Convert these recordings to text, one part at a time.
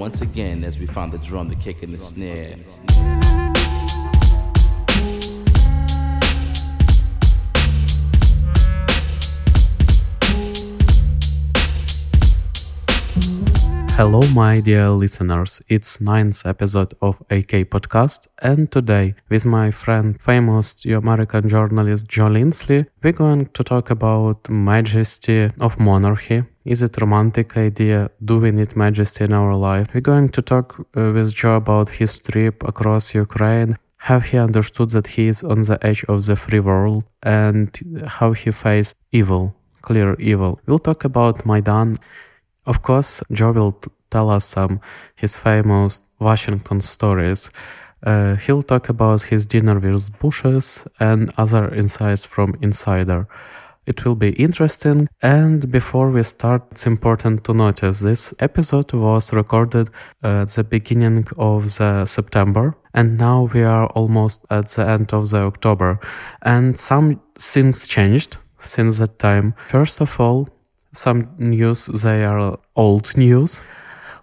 once again as we find the drum, the kick, and the snare. Hello, my dear listeners. It's ninth episode of AK Podcast, and today, with my friend, famous American journalist Joe Lindsley, we're going to talk about majesty of monarchy. Is it romantic idea? Do we need majesty in our life? We're going to talk uh, with Joe about his trip across Ukraine, have he understood that he is on the edge of the free world, and how he faced evil, clear evil. We'll talk about Maidan of course, Joe will tell us some his famous Washington stories. Uh, he'll talk about his dinner with Bushes and other insights from Insider. It will be interesting. And before we start, it's important to notice this episode was recorded at the beginning of the September, and now we are almost at the end of the October. And some things changed since that time. First of all, some news they are old news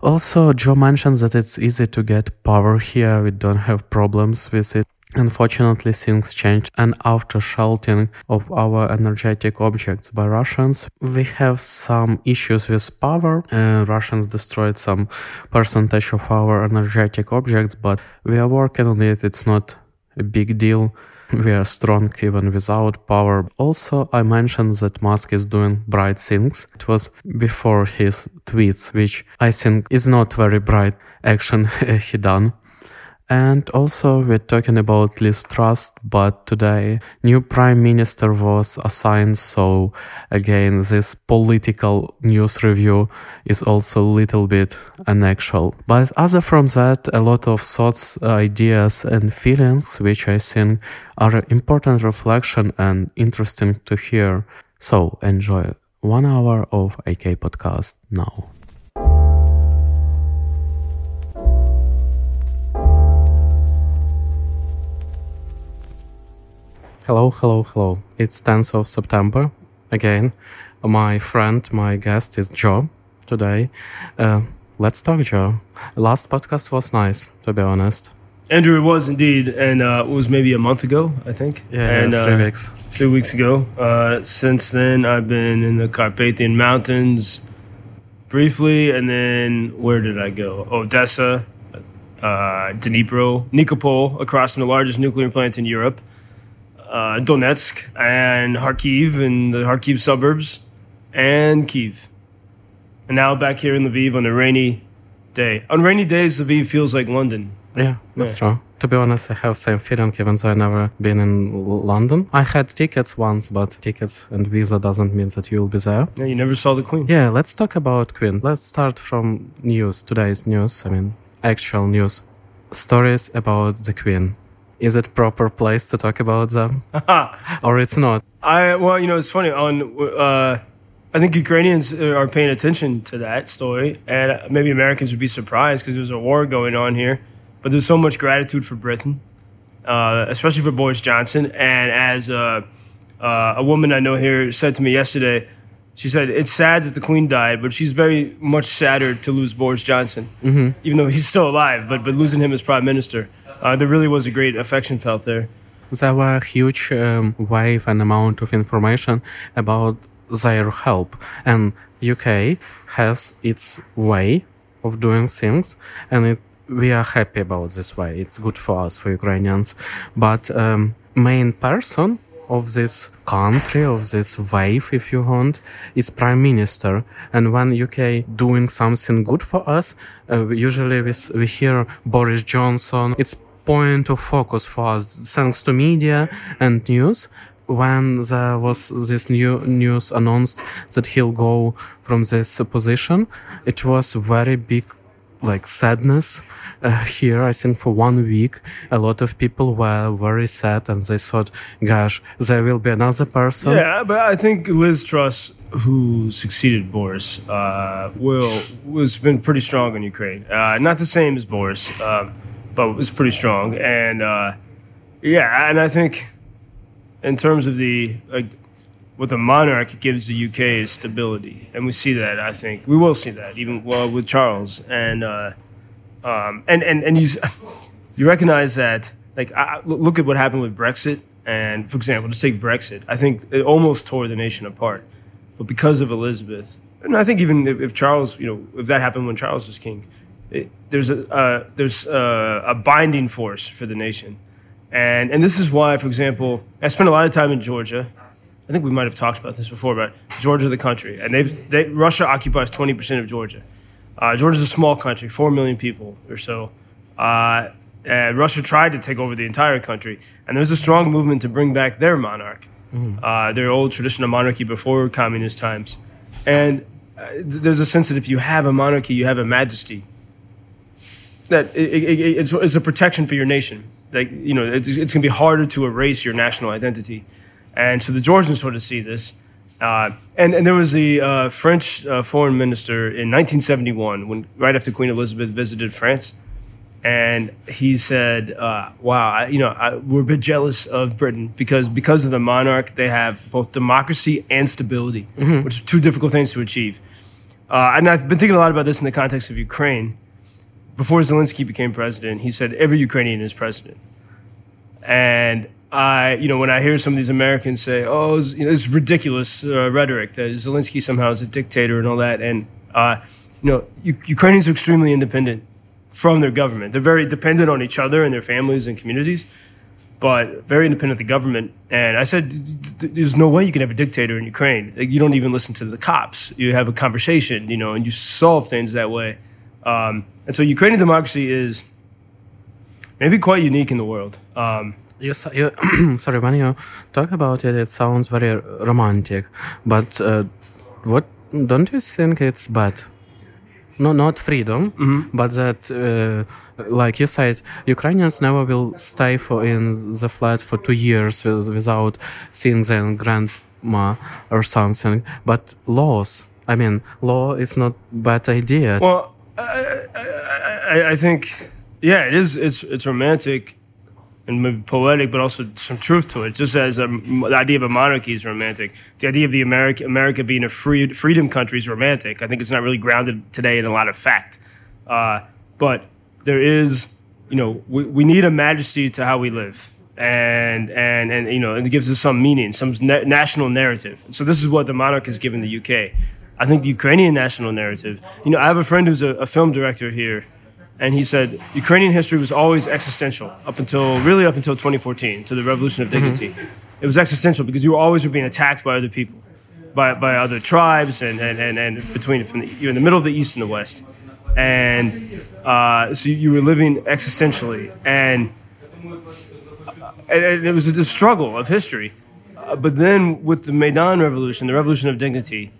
also joe mentioned that it's easy to get power here we don't have problems with it Unfortunately, things changed, and after sheltering of our energetic objects by Russians, we have some issues with power. Uh, Russians destroyed some percentage of our energetic objects, but we are working on it. It's not a big deal. We are strong even without power. Also, I mentioned that Musk is doing bright things. It was before his tweets, which I think is not very bright action he done. And also we're talking about Liz Truss, but today new prime minister was assigned. So again, this political news review is also a little bit unactual. But other from that, a lot of thoughts, ideas and feelings, which I think are important reflection and interesting to hear. So enjoy one hour of AK podcast now. Hello, hello, hello. It's 10th of September. Again, my friend, my guest is Joe today. Uh, let's talk, Joe. Last podcast was nice, to be honest. Andrew, it was indeed, and uh, it was maybe a month ago, I think. Yeah, and, yeah, three uh, weeks. Three weeks ago. Uh, since then, I've been in the Carpathian Mountains briefly, and then where did I go? Odessa, uh, Dnipro, Nikopol, across from the largest nuclear plant in Europe, uh, Donetsk, and Kharkiv, in the Kharkiv suburbs, and Kiev. And now back here in Lviv on a rainy day. On rainy days, Lviv feels like London. Yeah, that's Yeah. true. To be honest, I have same feeling even though I never been in London. I had tickets once, but tickets and visa doesn't mean that you'll be there. Yeah, you never saw the Queen. Yeah, let's talk about Queen. Let's start from news, today's news. I mean, actual news. Stories about the Queen. Is it proper place to talk about them? or it's not? I well, you know, it's funny. On uh, I think Ukrainians are paying attention to that story, and maybe Americans would be surprised because there's a war going on here. But there's so much gratitude for Britain, uh, especially for Boris Johnson. And as uh, uh, a woman I know here said to me yesterday, she said it's sad that the Queen died, but she's very much sadder to lose Boris Johnson, mm-hmm. even though he's still alive. But but losing him as prime minister, uh, there really was a great affection felt there. There were a huge um, wave and amount of information about their help, and UK has its way of doing things, and it, we are happy about this way. It's good for us, for Ukrainians. But um, main person of this country, of this wave, if you want, is prime minister. And when UK doing something good for us, uh, usually we, we hear Boris Johnson. It's point of focus for us thanks to media and news. When there was this new news announced that he'll go from this position it was very big like sadness. Uh, here i think for one week a lot of people were very sad and they thought gosh there will be another person. Yeah, but I think Liz Truss, who succeeded Boris, uh, will was been pretty strong in Ukraine. Uh, not the same as Boris, um, but it was pretty strong. And uh, yeah, and I think in terms of the like what the monarch gives the UK is stability, and we see that. I think we will see that even well with Charles and. Uh, um, and and and you you recognize that like I, look at what happened with Brexit, and for example, just take Brexit. I think it almost tore the nation apart, but because of Elizabeth, and I think even if, if Charles, you know, if that happened when Charles was king, it, there's a uh, there's a, a binding force for the nation, and and this is why, for example, I spent a lot of time in Georgia. I think we might have talked about this before, but Georgia, the country, and they've they, Russia occupies twenty percent of Georgia. Uh, Georgia's a small country, four million people or so. Uh, and Russia tried to take over the entire country, and there's a strong movement to bring back their monarch, uh, their old traditional monarchy before communist times. And uh, th- there's a sense that if you have a monarchy, you have a majesty. That it, it, it- it's, it's a protection for your nation. Like you know, it's, it's going to be harder to erase your national identity, and so the Georgians sort of see this. Uh, and, and there was the uh, French uh, foreign minister in 1971, when right after Queen Elizabeth visited France, and he said, uh, "Wow, I, you know, I, we're a bit jealous of Britain because because of the monarch, they have both democracy and stability, which are two difficult things to achieve." Uh, and I've been thinking a lot about this in the context of Ukraine. Before Zelensky became president, he said every Ukrainian is president. And I, you know, when I hear some of these Americans say, "Oh, it's, you know, it's ridiculous uh, rhetoric that Zelensky somehow is a dictator and all that," and uh, you know, U- Ukrainians are extremely independent from their government. They're very dependent on each other and their families and communities, but very independent of the government. And I said, "D- d- "There's no way you can have a dictator in Ukraine. Like, you don't even listen to the cops. You have a conversation, you know, and you solve things that way." Um, and so, Ukrainian democracy is maybe quite unique in the world. Um, You, you sorry, when you talk about it, it sounds very romantic. But uh, what don't you think it's bad? No, not freedom, but that, uh, like you said, Ukrainians never will stay for in the flat for two years with, without seeing their grandma or something. But laws, I mean, law is not bad idea. Well, I, I, I, think, yeah, it is. It's it's romantic and maybe poetic, but also some truth to it. Just as um, the idea of a monarchy is romantic, the idea of the America America being a free freedom country is romantic. I think it's not really grounded today in a lot of fact, uh, but there is, you know, we, we need a majesty to how we live. And, and and you know it gives us some meaning, some na- national narrative. So this is what the monarch has given the UK. I think the Ukrainian national narrative. You know, I have a friend who's a, a film director here, and he said Ukrainian history was always existential up until really up until 2014 to the Revolution of Dignity. It was existential because you were always being attacked by other people, by, by other tribes, and, and, and, and between from the, you're in the middle of the East and the West, and uh, so you were living existentially, and, and, and it was a struggle of history. Uh, but then with the Maidan Revolution, the Revolution of Dignity,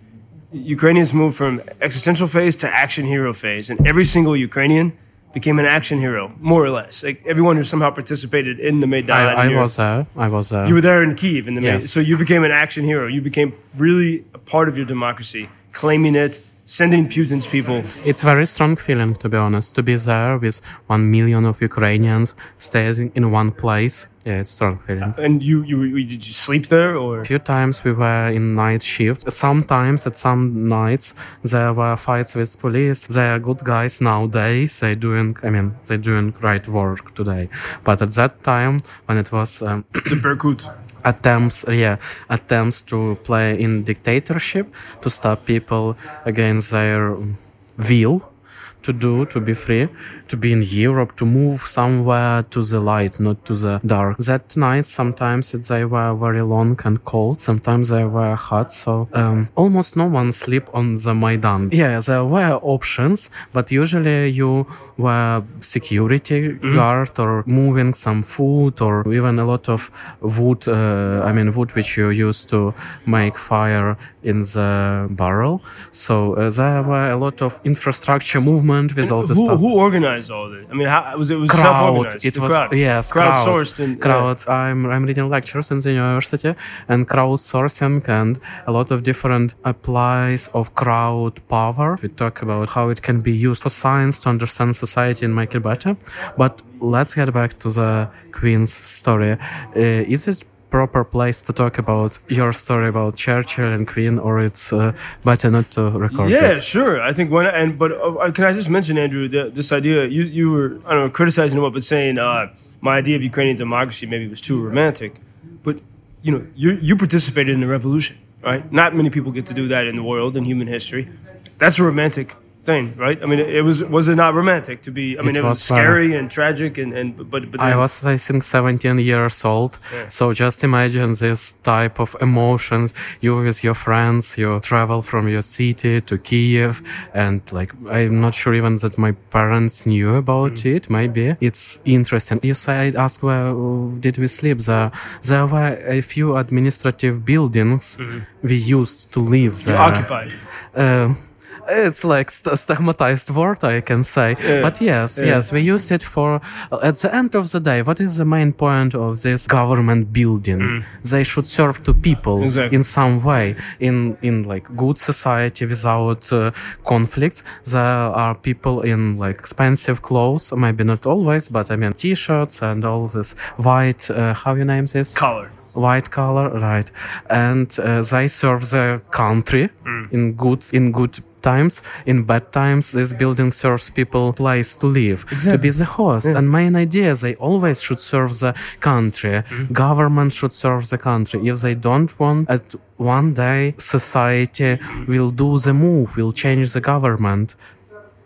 Ukrainians moved from existential phase to action hero phase, and every single Ukrainian became an action hero, more or less. Like everyone who somehow participated in the Maidan. I, I was there. I was there. You were there in Kiev, in the Yes. so you became an action hero. You became really a part of your democracy, claiming it, sending Putin's people. It's very strong feeling, to be honest, to be there with one million of Ukrainians staying in one place. Yeah, it's strong feeling. And you, you, you did you sleep there or? A few times we were in night shift. Sometimes at some nights there were fights with police. They are good guys nowadays. They doing, I mean, they doing great work today. But at that time, when it was um, The Berkut. attempts yeah attempts to play in dictatorship to stop people against their will to do to be free to be in europe to move somewhere to the light not to the dark. That night sometimes it, they were very long and cold. Sometimes they were hot. So um, almost no one sleep on the maidan. Yeah there were options but usually you were security guard or moving some food or even a lot of wood uh, i mean wood which you use to make fire in the barrel. So uh, there were a lot of infrastructure movement with all this Who, stuff. who organized all this? I mean, how was it was crowd. self-organized? it the was crowd. yes crowd. Crowdsourced and crowd. I'm i'm reading lectures in the university and crowdsourcing and a lot of different applies of crowd power. We talk about how it can be used for science to understand society and make it better. But let's get back to the queen's story. Uh, is it proper place to talk about your story about Churchill and Queen, or it's uh, better not to record Yeah, this? sure. I think when and but uh, can I just mention Andrew that this idea you you were I don't know criticizing him but saying uh, my idea of Ukrainian democracy maybe was too romantic, but you know you you participated in the revolution, right? Not many people get to do that in the world in human history. That's a romantic thing, right? I mean, it was was it not romantic to be? I mean, It it, was, was, uh, scary and tragic and and but but I was, I think, 17 years old. So just imagine this type of emotions. You were with your friends, you travel from your city to Kiev, and like I'm not sure even that my parents knew about Mm. it. Maybe it's interesting. You say, I ask where did we sleep? There, there were a few administrative buildings we used to live Mm-hmm. you there. occupied. Um, it's like st- stigmatized word, I can say. Yeah. But yes, yes, we used it for. At the end of the day, what is the main point of this government building? They should serve to people Mm. Exactly. in some way, in in like good society without uh, conflicts. There are people in like expensive clothes, maybe not always, but I mean t-shirts and all this white. Uh, how you name this? Color white color right and uh, they serve the country in good in good times in bad times this building serves people place to live to be the host and main idea they always should serve the country mm-hmm. government should serve the country if they don't want at one day society will do the move will change the government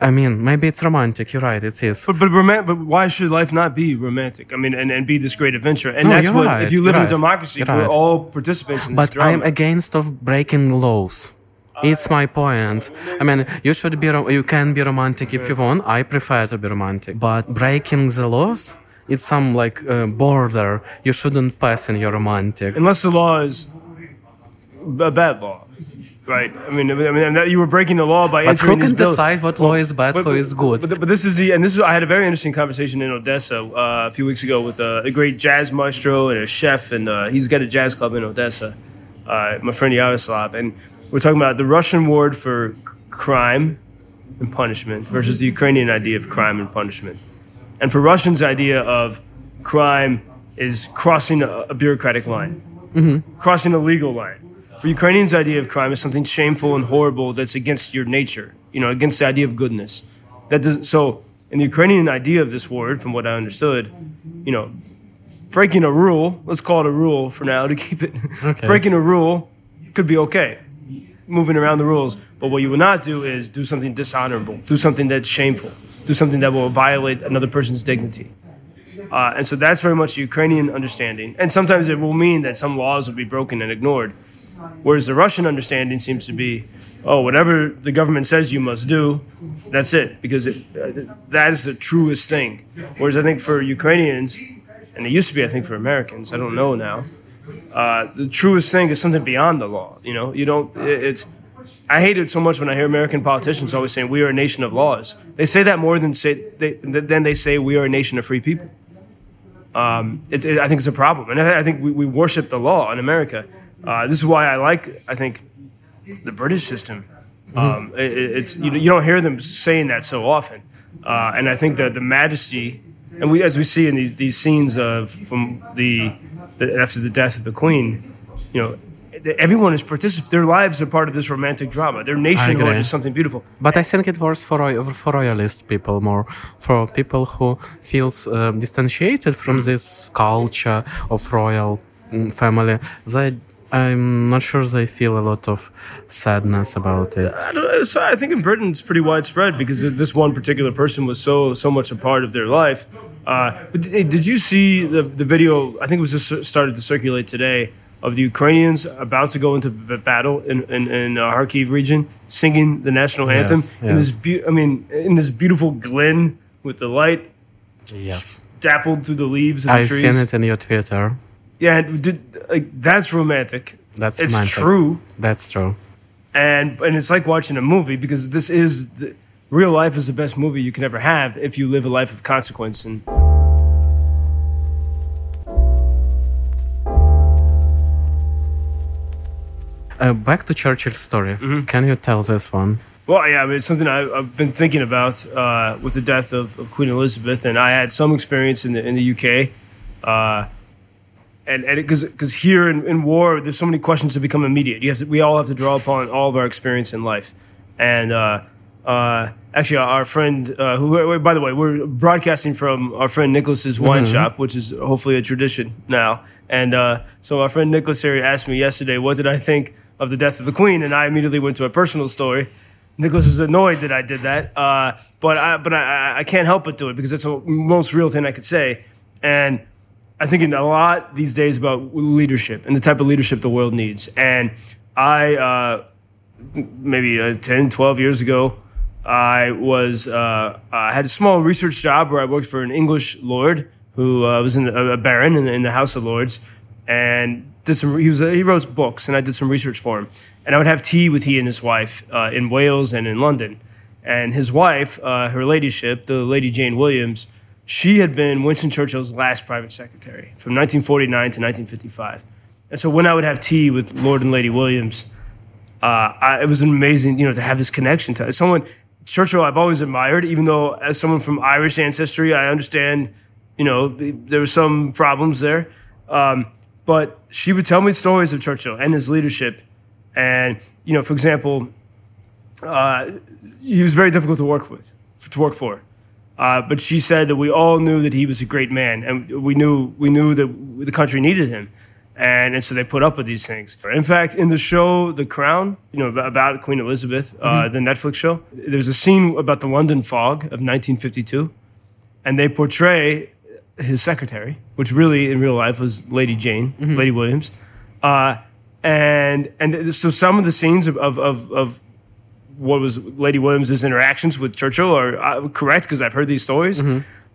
I mean, maybe it's romantic. You're right. It is. But but, but why should life not be romantic? I mean, and, and be this great adventure. And No, that's what right, if you live in a right, democracy, we're right. all participants in this but. I'm against of breaking laws. It's my point. I mean, you should be, you can be romantic if you want. I prefer to be romantic, but breaking the laws, it's some like uh, border you shouldn't pass in your romantic. Unless the law is a bad law, right? I mean, I mean, that you were breaking the law by But entering who can decide what law is bad, But, who is good? But, but this is the and this is I had a very interesting conversation in Odessa uh, a few weeks ago with uh, a great jazz maestro and a chef, and uh, he's got a jazz club in Odessa. Uh, my friend Yaroslav, and we're talking about the Russian word for crime and punishment versus the Ukrainian idea of crime and punishment. And for Russians' idea of crime is crossing a, a bureaucratic line, mm-hmm. crossing a legal line. For Ukrainians' idea of crime is something shameful and horrible that's against your nature, you know, against the idea of goodness. That does, so, in the Ukrainian idea of this word, from what I understood, you know, breaking a rule, let's call it a rule for now to keep it, Okay. breaking a rule could be okay, moving around the rules. But what you will not do is do something dishonorable, do something that's shameful, do something that will violate another person's dignity. Uh, and so that's very much the Ukrainian understanding. And sometimes it will mean that some laws will be broken and ignored. Whereas the Russian understanding seems to be, oh, whatever the government says you must do, that's it, because it, uh, that is the truest thing. Whereas I think for Ukrainians, and it used to be, I think, for Americans, I don't know now, uh, the truest thing is something beyond the law. You know, you don't, it, it's, I hate it so much when I hear American politicians always saying we are a nation of laws. They say that more than say they, than they say we are a nation of free people. Um, it, it, I think it's a problem, and I, I think we, we worship the law in America. Uh, this is why I like, I think, the British system. Um, it- it's you, you don't hear them saying that so often, uh, and I think that the majesty, and we as we see in these these scenes of from the after the death of the Queen, you know. Everyone is particip- Their lives are part of this romantic drama. Their nationhood is something beautiful. But I think it was for roy- for royalist people more, for people who feels um, distantiated from this culture of royal mm, family. They, I'm not sure they feel a lot of sadness about it. I, so I think in Britain it's pretty widespread because this one particular person was so so much a part of their life. Uh, but did, you see the the video? I think it was just started to circulate today of the Ukrainians about to go into b- battle in in, in uh, Kharkiv region, singing the national anthem Yes, in this. yes. Be- I mean, in this beautiful glen with the light Yes, dappled through the leaves I've trees. seen it in your Twitter. Yeah, did, like that's romantic. That's it's romantic. true. That's true. and and it's like watching a movie because this is the, real life is the best movie you can ever have if you live a life of consequence and Uh, back to Churchill's story. Mm-hmm. Can you tell this one? well yeah I mean, it's something I, I've been thinking about uh, with the death of, of Queen Elizabeth and I had some experience in the in the UK uh, and because because here in, in war, there's so many questions that become immediate. You have to, we all have to draw upon all of our experience in life, and uh, uh, actually, our friend uh, who, by the way, we're broadcasting from our friend Nicholas's wine shop, which is hopefully a tradition now. And uh, so our friend Nicholas here asked me yesterday, what did I think of the death of the Queen? And I immediately went to a personal story. Nicholas was annoyed that I did that, uh, but I, but I, I can't help but do it because it's the most real thing I could say. And I think in a lot these days about leadership and the type of leadership the world needs. And I, uh, maybe uh, 10, 12 years ago, I was uh, I had a small research job where I worked for an English lord who uh, was in the, a baron in the, in the House of Lords, and did some. He was he wrote books, and I did some research for him. And I would have tea with he and his wife uh, in Wales and in London. And his wife, uh, her ladyship, the Lady Jane Williams, she had been Winston Churchill's last private secretary from 1949 to 1955. And so when I would have tea with Lord and Lady Williams, uh, I, it was amazing, you know, to have this connection to someone. Churchill, I've always admired, even though as someone from Irish ancestry, I understand, you know, there were some problems there. Um, but she would tell me stories of Churchill and his leadership. And, you know, for example, uh, he was very difficult to work with, to work for. Uh, but she said that we all knew that he was a great man, and we knew we knew that the country needed him, and, and so they put up with these things. In fact, in the show The Crown, you know about Queen Elizabeth, uh, the Netflix show, there's a scene about the London fog of 1952, and they portray his secretary, which really in real life was Lady Jane, Lady Williams, uh, and and so some of the scenes of of, of, of what was Lady Williams's interactions with Churchill are uh, correct because I've heard these stories.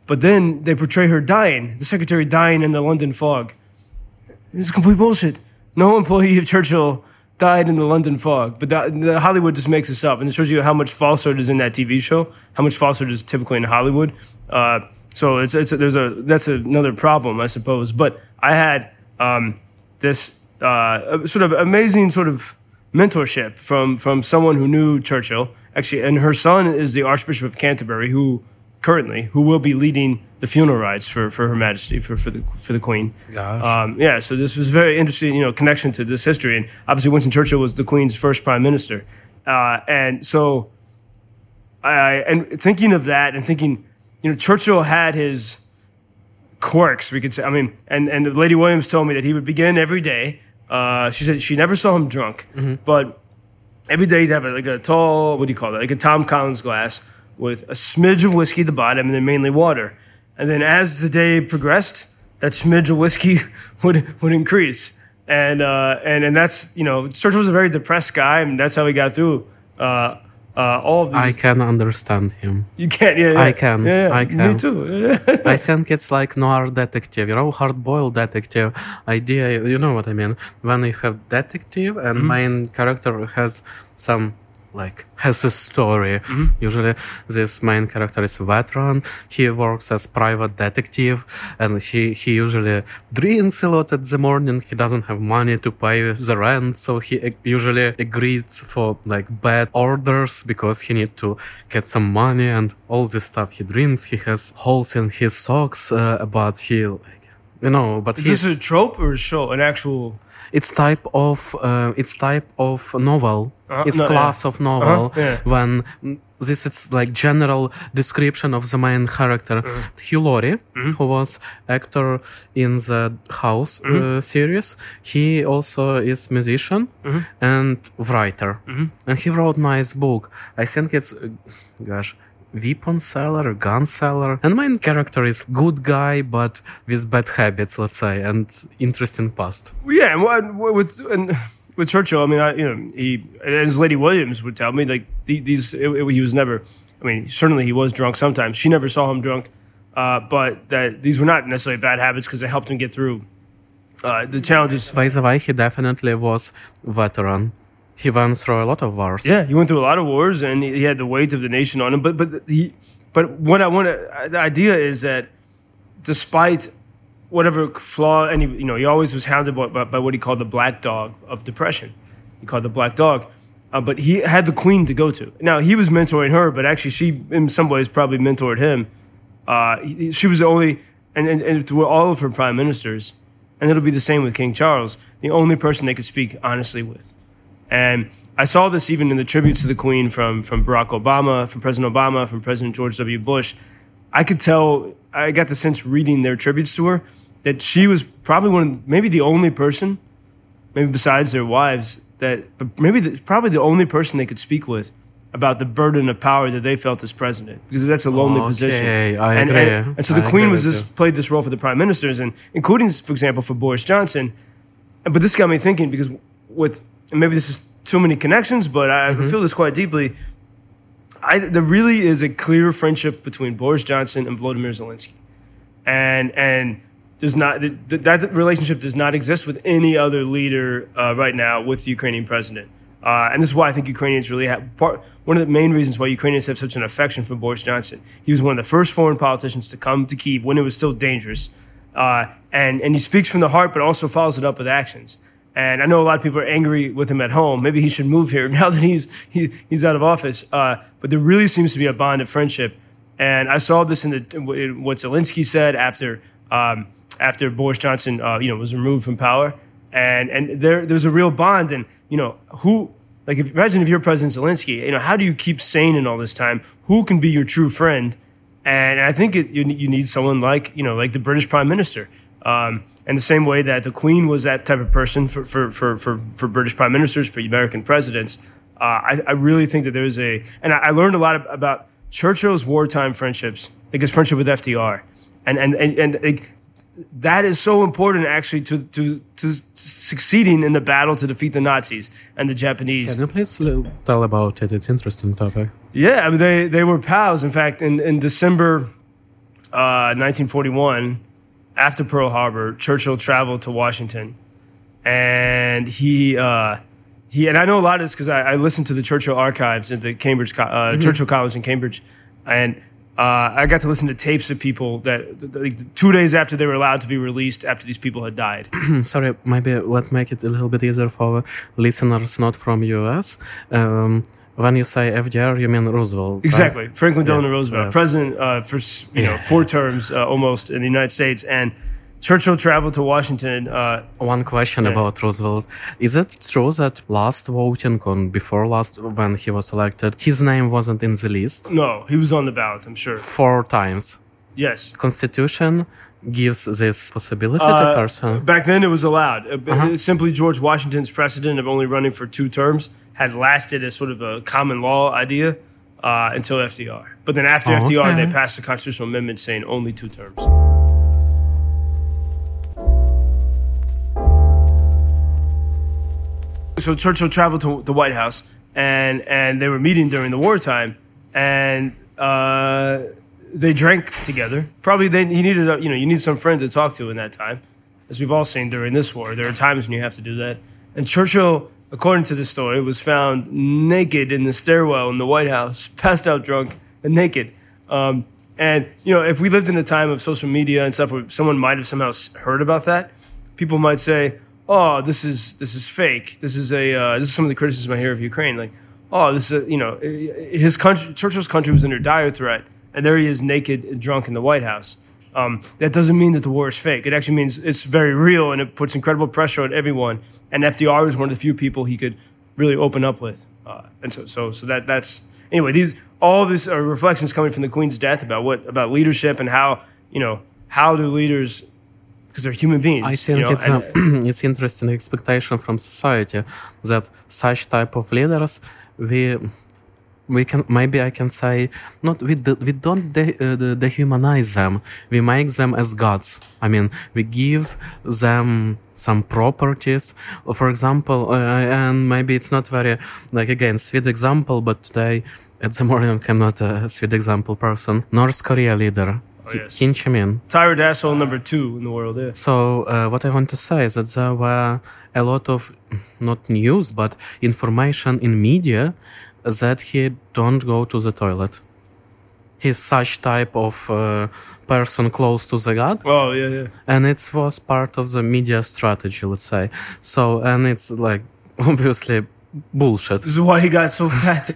But then they portray her dying, the secretary dying in the London fog. It's complete bullshit. No employee of Churchill died in the London fog, but that, the Hollywood just makes this up, and it shows you how much falsehood is in that TV show, how much falsehood is typically in Hollywood. Uh, so it's, it's there's a that's another problem, I suppose. But I had um, this uh, sort of amazing sort of mentorship from from someone who knew Churchill. Actually, and her son is the Archbishop of Canterbury, who currently who will be leading the funeral rites for, for Her Majesty for, for the for the Queen. Gosh. Um, yeah, so this was very interesting, you know, connection to this history, and obviously Winston Churchill was the Queen's first Prime Minister, uh, and so I and thinking of that and thinking, you know, Churchill had his quirks, we could say. I mean, and and Lady Williams told me that he would begin every day. Uh, she said she never saw him drunk, but every day he'd have a, like a tall, what do you call that? like a Tom Collins glass with a smidge of whiskey at the bottom and then mainly water. And then as the day progressed, that smidge of whiskey would would increase. And uh, and and that's you know Churchill was a very depressed guy, and that's how he got through uh, uh, all of I can understand him. you can't. Yeah, yeah. I can, Yeah, yeah. I Me too. I think it's like noir detective, you know, hard-boiled detective idea. You know what I mean? When you have detective and main character has some like has a story. Usually, this main character is veteran. He works as private detective, and he he usually drinks a lot at the morning. He doesn't have money to pay the rent, so he usually agrees for like bad orders because he need to get some money and all this stuff. He drinks. He has holes in his socks, uh, but he like you know, but Is this a trope or a show? An actual? It's type of uh, it's type of novel Uh, it's no, yeah. class of novel Uh-huh, yeah. when this is like general description of the main character Uh-huh. Hugh Laurie Mm-hmm. who was actor in the house Mm-hmm. uh, series he also is musician Mm-hmm. and writer and he wrote nice book i think it's uh, gosh weapon seller gun seller and main character is good guy but with bad habits let's say and interesting past Yeah, and with and with Churchill, I mean, I, you know, he as Lady Williams would tell me, like these, it, it- he was never. I mean, certainly he was drunk sometimes. She never saw him drunk, uh, but that these were not necessarily bad habits because they helped him get through uh, the challenges. By the way, he definitely was veteran. He went through a lot of wars. Yeah, he went through a lot of wars and he, had the weight of the nation on him. But but he, but what I want the idea is that despite whatever flaw, and he, you know, he always was hounded by, by, by what he called the black dog of depression. He called the black dog. Uh, but he had the queen to go to. Now he was mentoring her, but actually she, in some ways, probably mentored him. Uh, he- she was the only, and, and, and through all of her prime ministers, and it'll be the same with King Charles, the only person they could speak honestly with. And I saw this even in the tributes to the Queen from, from Barack Obama, from President Obama, from President George W. Bush. I could tell, I got the sense reading their tributes to her that she was probably one, of, maybe the only person, maybe besides their wives, that, but maybe the, probably the only person they could speak with about the burden of power that they felt as president because that's a lonely Okay, position. I and, agree. And, and so I the Queen was this played this role for the prime ministers, and including, for example, for Boris Johnson. But this got me thinking because with and maybe this is too many connections, but I Mm-hmm. feel this quite deeply. I, there really is a clear friendship between Boris Johnson and Volodymyr Zelensky, and and does not th- th- that relationship does not exist with any other leader uh, right now with the Ukrainian president. Uh, and this is why I think Ukrainians really have part. One of the main reasons why Ukrainians have such an affection for Boris Johnson. He was one of the first foreign politicians to come to Kiev when it was still dangerous, uh, and and he speaks from the heart, but also follows it up with actions. And I know a lot of people are angry with him at home. Maybe he should move here now that he's he, he's out of office. Uh, but there really seems to be a bond of friendship. And I saw this in, the, in what Zelensky said after um, after Boris Johnson uh, you know was removed from power. And and there there's a real bond. And you know who like if, imagine if you're President Zelensky. You know how do you keep sane in all this time? Who can be your true friend? And I think it, you, you need someone like you know like the British Prime Minister. Um, and the same way that the Queen was that type of person for for for for, for British prime ministers, for American presidents, uh, I, I really think that there's a and I, I learned a lot about Churchill's wartime friendships, like his friendship with FDR, and and and, and like, that is so important actually to, to to succeeding in the battle to defeat the Nazis and the Japanese. Can you please tell about it? It's interesting topic. Yeah, I mean, they, they were pals. In fact, in, in December uh, 1941, after Pearl Harbor, Churchill traveled to Washington, and he uh, he and I know a lot of this because I, I listened to the Churchill archives at the Cambridge uh, Churchill College in Cambridge, and uh, I got to listen to tapes of people that th- th- like, two days after they were allowed to be released after these people had died. Sorry, maybe let's make it a little bit easier for listeners not from US. Um, when you say FDR, you mean Roosevelt. right? Exactly, Franklin Delano Yeah, Roosevelt, yes. president uh, for you know four terms uh, almost in the United States, and Churchill traveled to Washington. Uh, One question Yeah. about Roosevelt. Is it true that last voting on before last when he was elected, his name wasn't in the list? no, he was on the ballot. I'm sure. Four times. Yes. Constitution gives this possibility Uh, to person. Back then, it was allowed. Uh, Uh-huh. Simply, George Washington's precedent of only running for two terms had lasted as sort of a common law idea uh, until FDR. But then after Oh, FDR, okay. they passed a constitutional amendment saying only two terms. So Churchill traveled to the White House, and and they were meeting during the wartime, and uh, they drank together. Probably they he needed a, you know you need some friend to talk to in that time, as we've all seen during this war. There are times when you have to do that. And Churchill, according to the story, was found naked in the stairwell in the White House, passed out drunk and naked. Um, and you know, if we lived in a time of social media and stuff where someone might have somehow heard about that, people might say, "Oh, this is this is fake. This is a uh, this is some of the criticism I hear of Ukraine. Like, oh, this is a, you know, his country, Churchill's country was under dire threat, and there he is naked and drunk in the White House. Um, that doesn't mean that the war is fake. It actually means it's very real, and it puts incredible pressure on everyone. And FDR was one of the few people he could really open up with, uh, and so so so that that's anyway. These all these are reflections coming from the Queen's death about what about leadership and how you know how do leaders because they're human beings. I you think know, it's a, it's interesting expectation from society that such type of leaders we we can maybe I can say not we do, we don't de, uh, de- dehumanize them we make them as gods I mean we give them some properties for example uh, and maybe it's not very like again sweet example but today at the morning I'm not a sweet example person North Korea leader Oh, yes. Kim Jong Un Tyra Dassel, number two in the world. Yeah. so uh, what I want to say is that there were a lot of not news but information in media that he don't go to the toilet. He's such type of uh, person close to the god, Oh yeah, yeah. and it was part of the media strategy, let's say. So and it's like obviously bullshit. This is why he got so fat.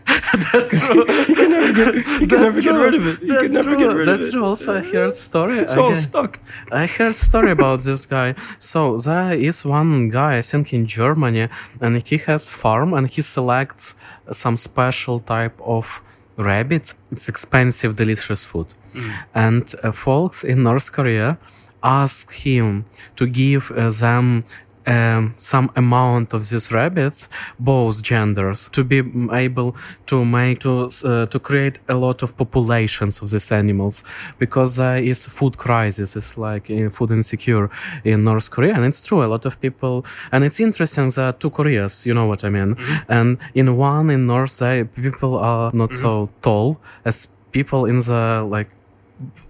That's true. he could never get, he could never get rid of it. He could That's never true. get rid That's of it. true. Also, I heard story. It's all stuck. I heard story about this guy. So there is one guy, I think in Germany, and he has farm and he selects some special type of rabbits. It's expensive, delicious food. And uh, folks in North Korea ask him to give uh, them um, some amount of these rabbits, both genders, to be able to make to uh, to create a lot of populations of these animals, because there is food crisis, it's like uh, food insecure in North Korea, and it's true. A lot of people, and it's interesting. There are two Koreas, you know what I mean, and in one in North, there people are not so tall as people in the like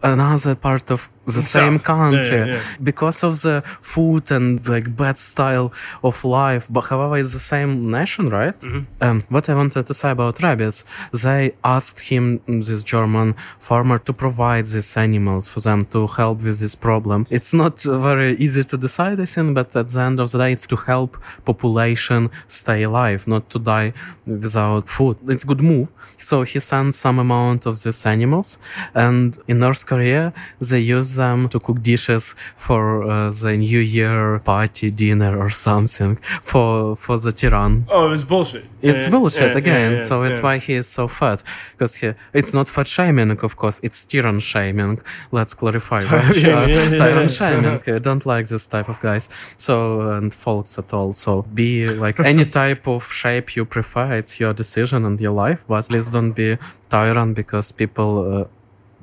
another part of the same South. Yeah, country yeah, yeah. because of the food and like bad style of life but however it's the same nation right Mm-hmm. um, what i wanted to say about rabbits they asked him this german farmer to provide these animals for them to help with this problem it's not very easy to decide i think but at the end of the day it's to help population stay alive not to die without food it's good move so he sent some amount of these animals and in north korea they use them to cook dishes for uh, the new year party dinner or something for for the tyrann Oh, it's bullshit. it's Yeah, bullshit yeah, again yeah, so it's why he is so fat because he it's not fat shaming of course it's tyrann shaming. Let's clarify Tyrann shaming, yeah, yeah, tyrann yeah. shaming I don't like this type of guys. So and folks at all so be like any type of shape you prefer it's your decision and your life but please don't be tyrant because people uh,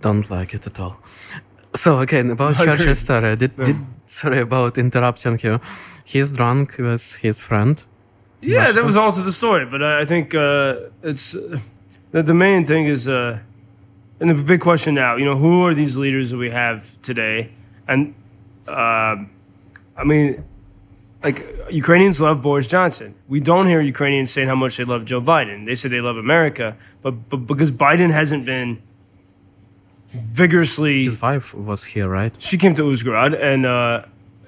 don't like it at all so again about. Churchill's story did, did sorry about interrupting you he's drunk with his friend Yeah, that was all to the story. But I I think uh, it's uh, the, the main thing is, uh, and the big question now, you know, who are these leaders that we have today? And uh, I mean, like Ukrainians love Boris Johnson. We don't hear Ukrainians saying how much they love Joe Biden. They say they love America, but but because Biden hasn't been vigorously his wife was here right she came to Uzhhorod and uh,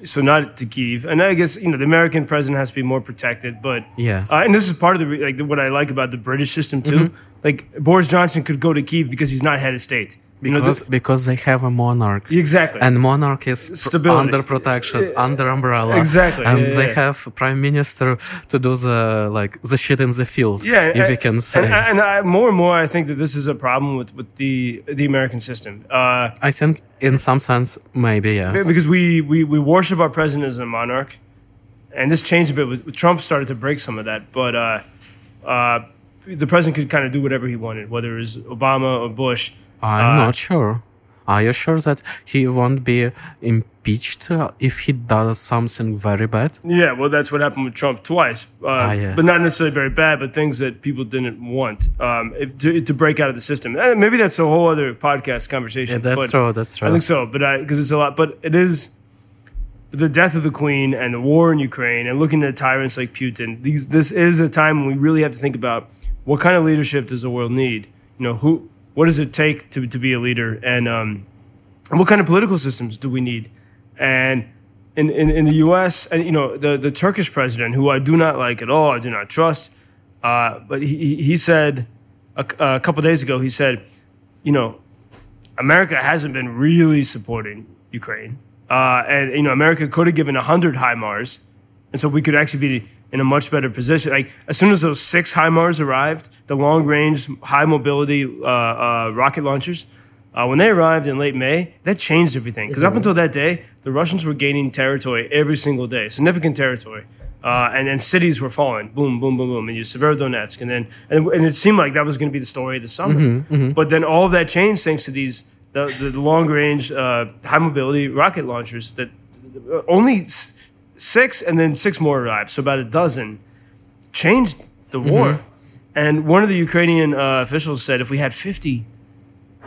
so not to Kiev. And I guess you know the American president has to be more protected, but Yes. uh, and this is part of the like what I like about the British system too. Like Boris Johnson could go to Kiev because he's not head of state. You know, because because they have a monarch exactly. and monarch is Stability. under protection under umbrella Exactly, and yeah, they yeah. have prime minister to do the like the shit in the field yeah, if and, we can say And, and I, more and more, I think that this is a problem with with the the American system. Uh, i think in some sense maybe yes because we, we we worship our president as a monarch, and this changed a bit. With, with Trump started to break some of that, but uh, uh, the president could kind of do whatever he wanted, whether it was Obama or Bush. I'm uh, not sure are you sure that he won't be impeached if he does something very bad Yeah, well, that's what happened with Trump twice, uh, Ah, yeah. but not necessarily very bad, but things that people didn't want um, if, to to break out of the system. Eh, maybe that's a whole other podcast conversation. yeah that's true that's true I think so, but I because it's a lot, but it is the death of the queen and the war in Ukraine and looking at tyrants like Putin. These this is a time when we really have to think about what kind of leadership does the world need. You know, who what does it take to to be a leader, and um, what kind of political systems do we need? And in, in, in the U.S. and you know the the Turkish president, who I do not like at all, I do not trust. Uh, but he he- said a, a couple days ago, he said, you know, America hasn't been really supporting Ukraine, uh, and you know America could have given hundred HIMARS, and so we could actually be in a much better position. Like as soon as those six HIMARS arrived, the long range, high mobility uh, uh, rocket launchers, uh, when they arrived in late May, that changed everything. Because up until that day, the Russians were gaining territory every single day, significant territory. Uh, and then cities were falling, boom, boom, boom, boom, and you Severodonetsk, and then and, and it seemed like that was going to be the story of the summer. But then all of that changed thanks to these the, the long range, uh, high mobility rocket launchers that only s- six, and then six more arrived, so about a dozen, changed the war. And one of the Ukrainian uh, officials said, if we had fifty,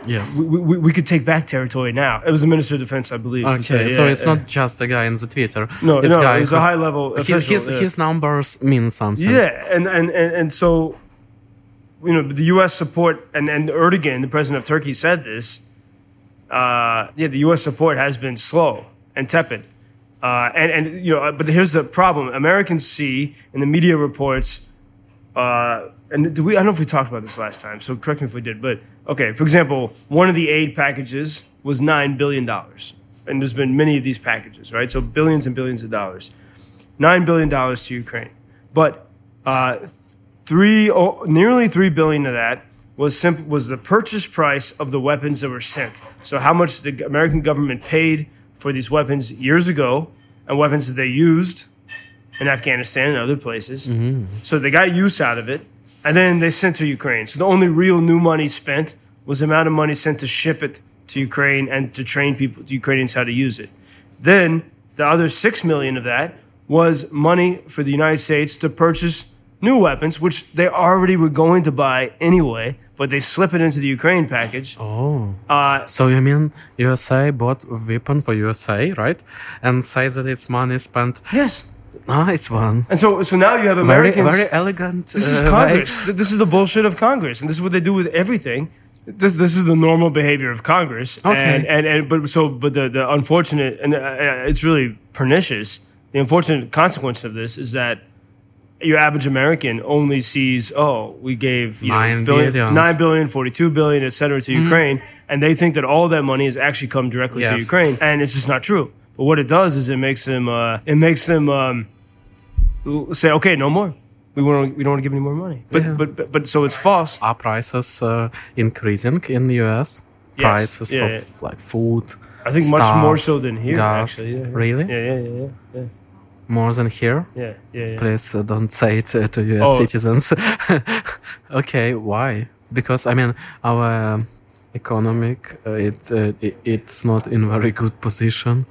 yes we, we, we could take back territory now. It was the minister of defense, I believe. Okay, said, so it's yeah. not just a guy in the Twitter. No, it's no, guy it a high level his official. his, yeah. his numbers mean something. Yeah, and, and, and, and so, you know, the U.S. support, and, and Erdogan, the president of Turkey, said this. Uh, yeah, the U.S. support has been slow and tepid. Uh, and, and, you know, but here's the problem Americans see in the media reports uh, and we? I don't know if we talked about this last time, so correct me if we did. But okay, for example, one of the aid packages was nine billion dollars, and there's been many of these packages, right? So billions and billions of dollars, nine billion dollars to Ukraine, but uh, three, oh, nearly three billion of that was simp- was the purchase price of the weapons that were sent. So how much the American government paid for these weapons years ago, and weapons that they used in Afghanistan and other places. Mm-hmm. So they got use out of it, and then they sent to Ukraine. So the only real new money spent was the amount of money sent to ship it to Ukraine and to train people, to Ukrainians, how to use it. Then the other six million of that was money for the United States to purchase new weapons, which they already were going to buy anyway, but they slip it into the Ukraine package. Oh. Uh, So you mean USA bought a weapon for USA, right? And say that it's money spent. yes. Nice one. And so, so now you have Very, Americans. very elegant. This is uh. Congress. Th- This is the bullshit of Congress, and this is what they do with everything. This this is the normal behavior of Congress. Okay. And and, and but so but the the unfortunate and uh, it's really pernicious. The unfortunate consequence of this is that your average American only sees oh we gave you know, Nine billion- billions. Mm-hmm. 9 billion 42 billion et cetera to Ukraine and they think that all that money has actually come directly to Ukraine and it's just not true but what it does is it makes them uh, it makes them um, say okay no more we want we don't want to give any more money but, Yeah. but but but so it's false Are prices uh, increasing in the US? Yes. Prices Yeah, for yeah. like food, I think much more so than here gas. actually. Really? yeah yeah yeah yeah more than here? yeah yeah, yeah. Please uh, don't say it uh, to US Oh. citizens. okay, why? Because I mean, our um, economic uh, it, uh, it it's not in very good position.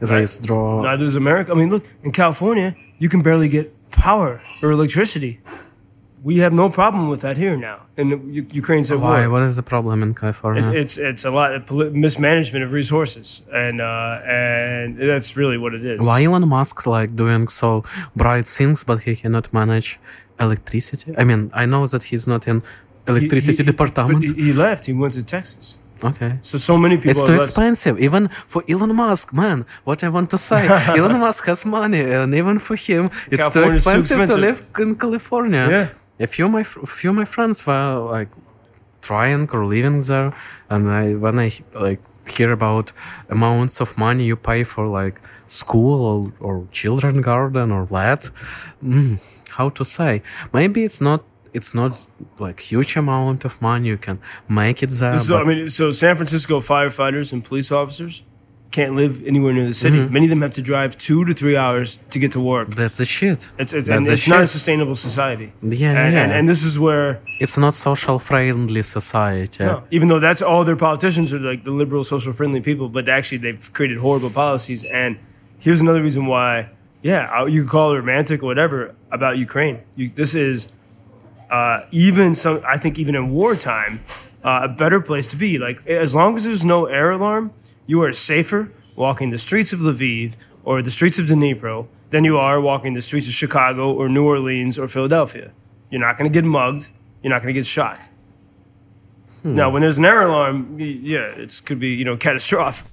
There is draw. neither is America I mean look in California you can barely get power or electricity we have no problem with that here now and Ukraine's at Why? war What is the problem in California? It's, it's it's a lot of poli- mismanagement of resources, and uh, and that's really what it is. Why Elon Musk like doing so bright things, but he cannot manage electricity? I mean, I know that he's not in electricity he- department. He, he left. He went to Texas. okay. So so many people. It's too left. expensive, even for Elon Musk, man. What I want to say, Elon Musk has money, and even for him, it's too California's too expensive, to live in California. Yeah. A few my fr- few my friends were like trying or living there, and I when I like hear about amounts of money you pay for like school or, or children garden or that, mm, how to say? Maybe it's not. It's not like huge amount of money you can make it there. So I mean, so San Francisco firefighters and police officers can't live anywhere near the city. Mm-hmm. Many of them have to drive two to three hours to get to work. that's the shit. It's, it's, That's it's not a sustainable society. Yeah, and, yeah. And, and this is where, it's not social friendly society. no, even though that's all their politicians are like the liberal, social friendly people, but actually they've created horrible policies. And here's another reason why, yeah, you could call it romantic or whatever about Ukraine. You, this is uh, even some, I think, even in wartime, uh, a better place to be. Like as long as there's no air alarm, you are safer walking the streets of Lviv or the streets of Dnipro than you are walking the streets of Chicago or New Orleans or Philadelphia. You're not going to get mugged. You're not going to get shot. Now, when there's an air alarm, yeah, it could be you know catastrophic.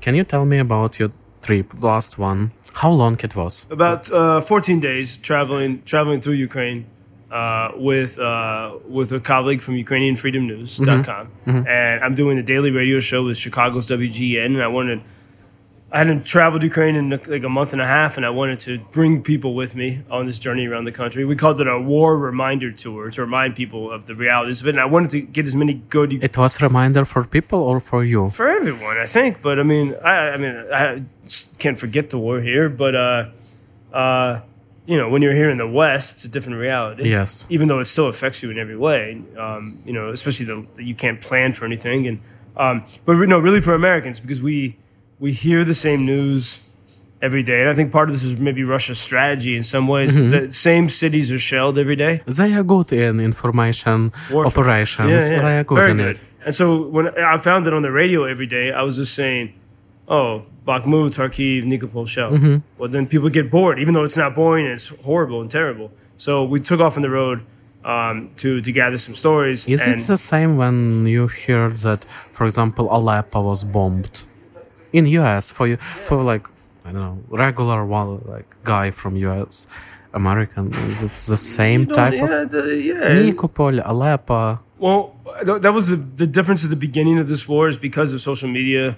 Can you tell me about your trip, last one? How long it was? about uh, 14 days traveling traveling through Ukraine uh, with uh, with a colleague from UkrainianFreedomNews.com, and I'm doing a daily radio show with Chicago's WGN, and I wanted. I hadn't traveled Ukraine in like a month and a half, and I wanted to bring people with me on this journey around the country. We called it a war reminder tour to remind people of the realities of it. And I wanted to get as many good It was reminder for people or for you? for everyone, I think. But I mean, I, I mean, I can't forget the war here. But uh, uh, you know, when you're here in the West, it's a different reality. Yes. Even though it still affects you in every way, um, you know, especially the, that you can't plan for anything. And um, but no, really for Americans because we we hear the same news every day, and I think part of this is maybe Russia's strategy in some ways. Mm-hmm. The same cities are shelled every day. They are good in information Warfare. operations. They are good Very in good. it. And so when I found it on the radio every day, I was just saying, "Oh, Bakhmut, Kharkiv, Nikopol shell." Mm-hmm. Well, then people get bored, even though it's not boring. It's horrible and terrible. So we took off on the road um, to to gather some stories. Is and it the same when you hear that, for example, Aleppo was bombed? in US for you for like I don't know regular one like guy from US American is it the same type yeah, of the- yeah. Nikopol, Aleppo? Well, that was the, the difference at the beginning of this war is because of social media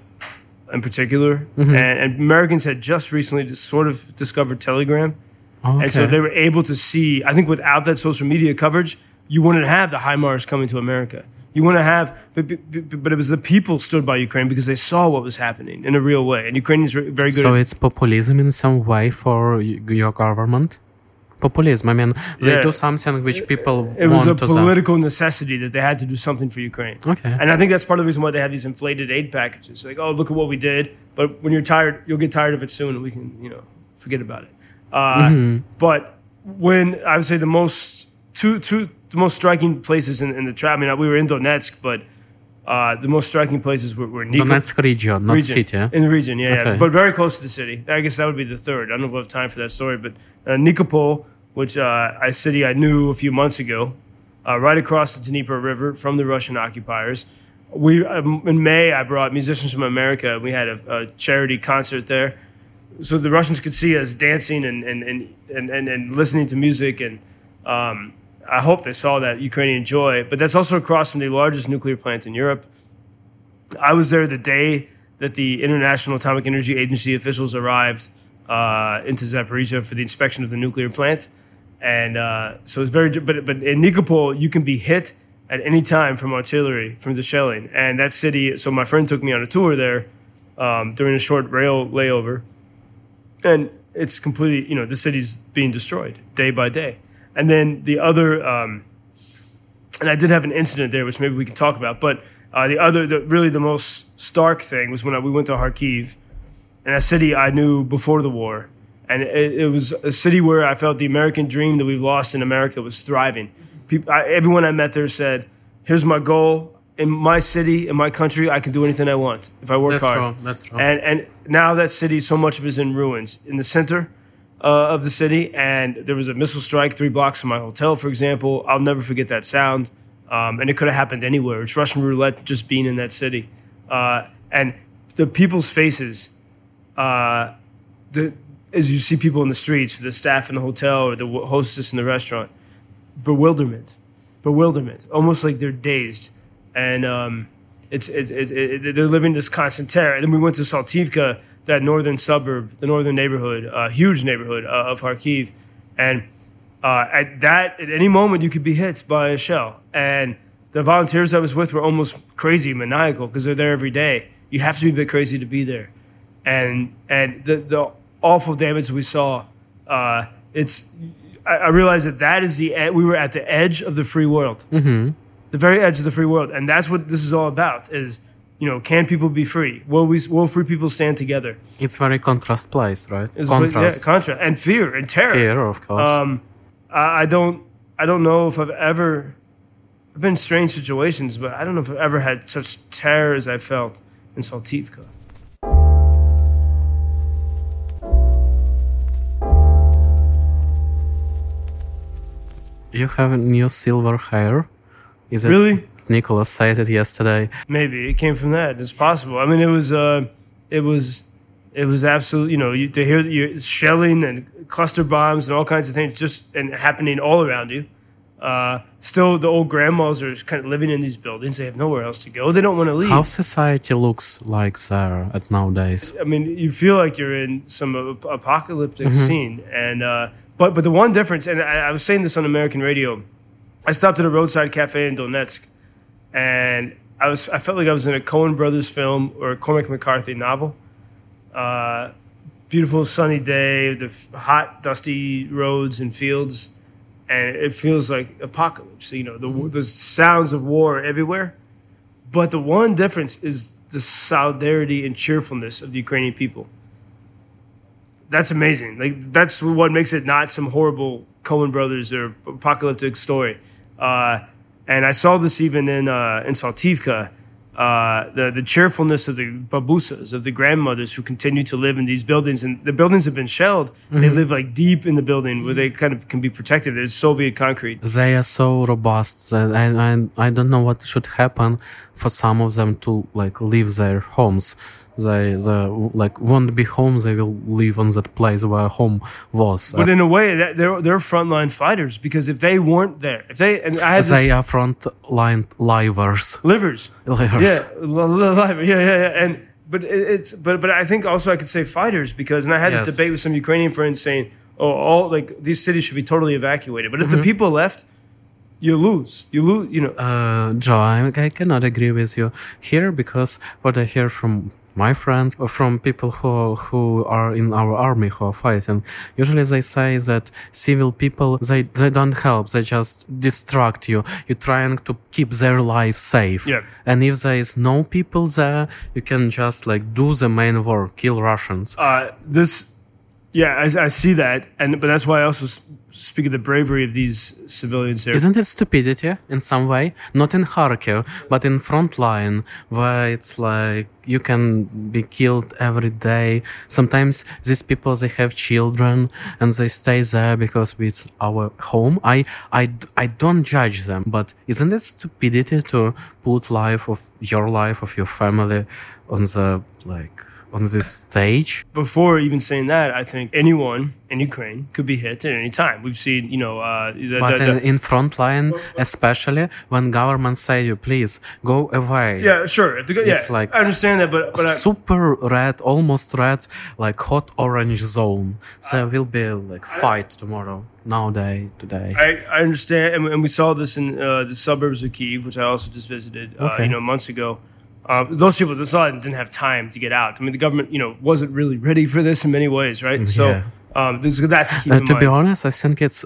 in particular. Mm-hmm. And, and Americans had just recently just sort of discovered Telegram. Okay. And so they were able to see, I think without that social media coverage, you wouldn't have the HIMARS coming to America. You wouldn't have, but, but, but it was the people stood by Ukraine because they saw what was happening in a real way. And Ukrainians are very good so at it's populism in some way for your government. Populism. I mean, they Yeah. do something which people it was a to them. political necessity that they had to do something for Ukraine. Okay. And I think that's part of the reason why they have these inflated aid packages. Like, oh, look at what we did, but when you're tired, you'll get tired of it soon, and we can, you know, forget about it. Uh, But when I would say the most two two the most striking places in, in the trap. I mean, we were in Donetsk, but uh, the most striking places were, were Donetsk region, not region. city. In the region, yeah, Okay. yeah. But very close to the city. I guess that would be the third. I don't know if we'll have time for that story, but uh, Nikopol, which uh, a city I knew a few months ago, uh, right across the Dnieper River from the Russian occupiers. We um, in May I brought musicians from America. We had a, a charity concert there, so the Russians could see us dancing and and and and, and, and listening to music and. Um, I hope they saw that Ukrainian joy, but that's also across from the largest nuclear plant in Europe. I was there the day that the International Atomic Energy Agency officials arrived uh, into Zaporizhia for the inspection of the nuclear plant, and uh, so it's very. But but in Nikopol, you can be hit at any time from artillery from the shelling, and that city. So my friend took me on a tour there um, during a short rail layover, and it's completely. You know, the city's being destroyed day by day, and then the other. Um, and I did have an incident there, which maybe we can talk about. But uh, the other, the, really the most stark thing was when I, we went to Kharkiv, and a city I knew before the war, and it, it was a city where I felt the American dream that we've lost in America was thriving. People, I, everyone I met there said, "Here's my goal in my city, in my country. I can do anything I want if I work That's hard." true. That's true. And and now that city, so much of it is in ruins. In the center uh, of the city, and there was a missile strike three blocks from my hotel, for example. I'll never forget that sound. Um, and it could have happened anywhere. It's Russian roulette just being in that city. Uh, and the people's faces, uh, the, as you see people in the streets, the staff in the hotel or the hostess in the restaurant, bewilderment, bewilderment, almost like they're dazed. And um, it's, it's, it's, it, they're living this constant terror. And then we went to Saltivka, that northern suburb, the northern neighborhood, a huge neighborhood uh, of Kharkiv. And uh, at that, at any moment, you could be hit by a shell. And the volunteers I was with were almost crazy, maniacal, because they're there every day. You have to be a bit crazy to be there. And and the the awful damage we saw, uh, it's I, I realized that that is the ed- we were at the edge of the free world, mm-hmm. the very edge of the free world, and that's what this is all about. Is you know, can people be free? Will we? Will free people stand together? it's very contrast place, right? It's- contrast. yeah, contrast, and fear and terror. Fear, of course. Um, I, I don't I don't know if I've ever I've been in strange situations, but I don't know if I've ever had such terror as I felt in Saltivka. you have new silver hair. Is it Really? Nicholas said it yesterday. Maybe it came from that. It's possible. I mean, it was uh, it was it was absolute. You know, you, to hear you shelling and cluster bombs and all kinds of things just and happening all around you. Uh, still, the old grandmas are kind of living in these buildings. They have nowhere else to go. They don't want to leave. How society looks like there at nowadays? I mean, you feel like you're in some ap- apocalyptic Mm-hmm. scene, and uh, but but the one difference, and I, I was saying this on American radio, I stopped at a roadside cafe in Donetsk, and I was I felt like I was in a Coen Brothers film or a Cormac McCarthy novel. Uh, beautiful sunny day, the hot dusty roads and fields, and it feels like apocalypse. You know, the the sounds of war everywhere. But the one difference is the solidarity and cheerfulness of the Ukrainian people. That's amazing. Like that's what makes it not some horrible Coen Brothers or apocalyptic story. Uh, and I saw this even in uh, in Saltivka. Uh, the the cheerfulness of the babusas of the grandmothers who continue to live in these buildings and the buildings have been shelled. They live like deep in the building where they kind of can be protected. It's Soviet concrete. They are so robust that I, I, I don't know what should happen for some of them to like leave their homes They, they like won't be home. They will live on that place where home was. But in a way, that they're they're frontline fighters because if they weren't there, if they and I had they this, are front line livers. livers, livers. yeah, li- li- liver, yeah, yeah, yeah, and but it's but but I think also I could say fighters because and I had Yes. this debate with some Ukrainian friends saying, oh, all like these cities should be totally evacuated, but if the people left, you lose, you lose, you know. Uh, Joe, I, I cannot agree with you here because what I hear from my friends or from people who who are in our army who are fighting. Usually they say that civil people they they don't help they just distract you. You're trying to keep their life safe. Yeah. and if there is no people there you can just like do the main work kill russians. Uh, this, yeah, I, I see that, and but that's why I also speak of the bravery of these civilians there. Isn't it stupidity in some way? Not in Kharkiv, but in front line, where it's like you can be killed every day. Sometimes these people they have children and they stay there because it's our home. I I I don't judge them, but isn't it stupidity to put life of your life of your family on the like on this stage? Before even saying that, I think anyone in Ukraine could be hit at any time. We've seen, you know, uh, the, But the- in, the- in front line, especially when government say you please go away. yeah, sure. If the, yeah, It's like I understand that, but but I, super red, almost red, like hot orange zone. There will be like fight tomorrow, nowadays, today. I, I understand, and, and we saw this in uh, the suburbs of Kiev, which I also just visited, uh, Okay. you know, months ago. Uh, those people that decided didn't have time to get out. I mean, the government, you know, wasn't really ready for this in many ways, right? So Yeah. um, there's that to keep Uh, to mind. be honest, I think it's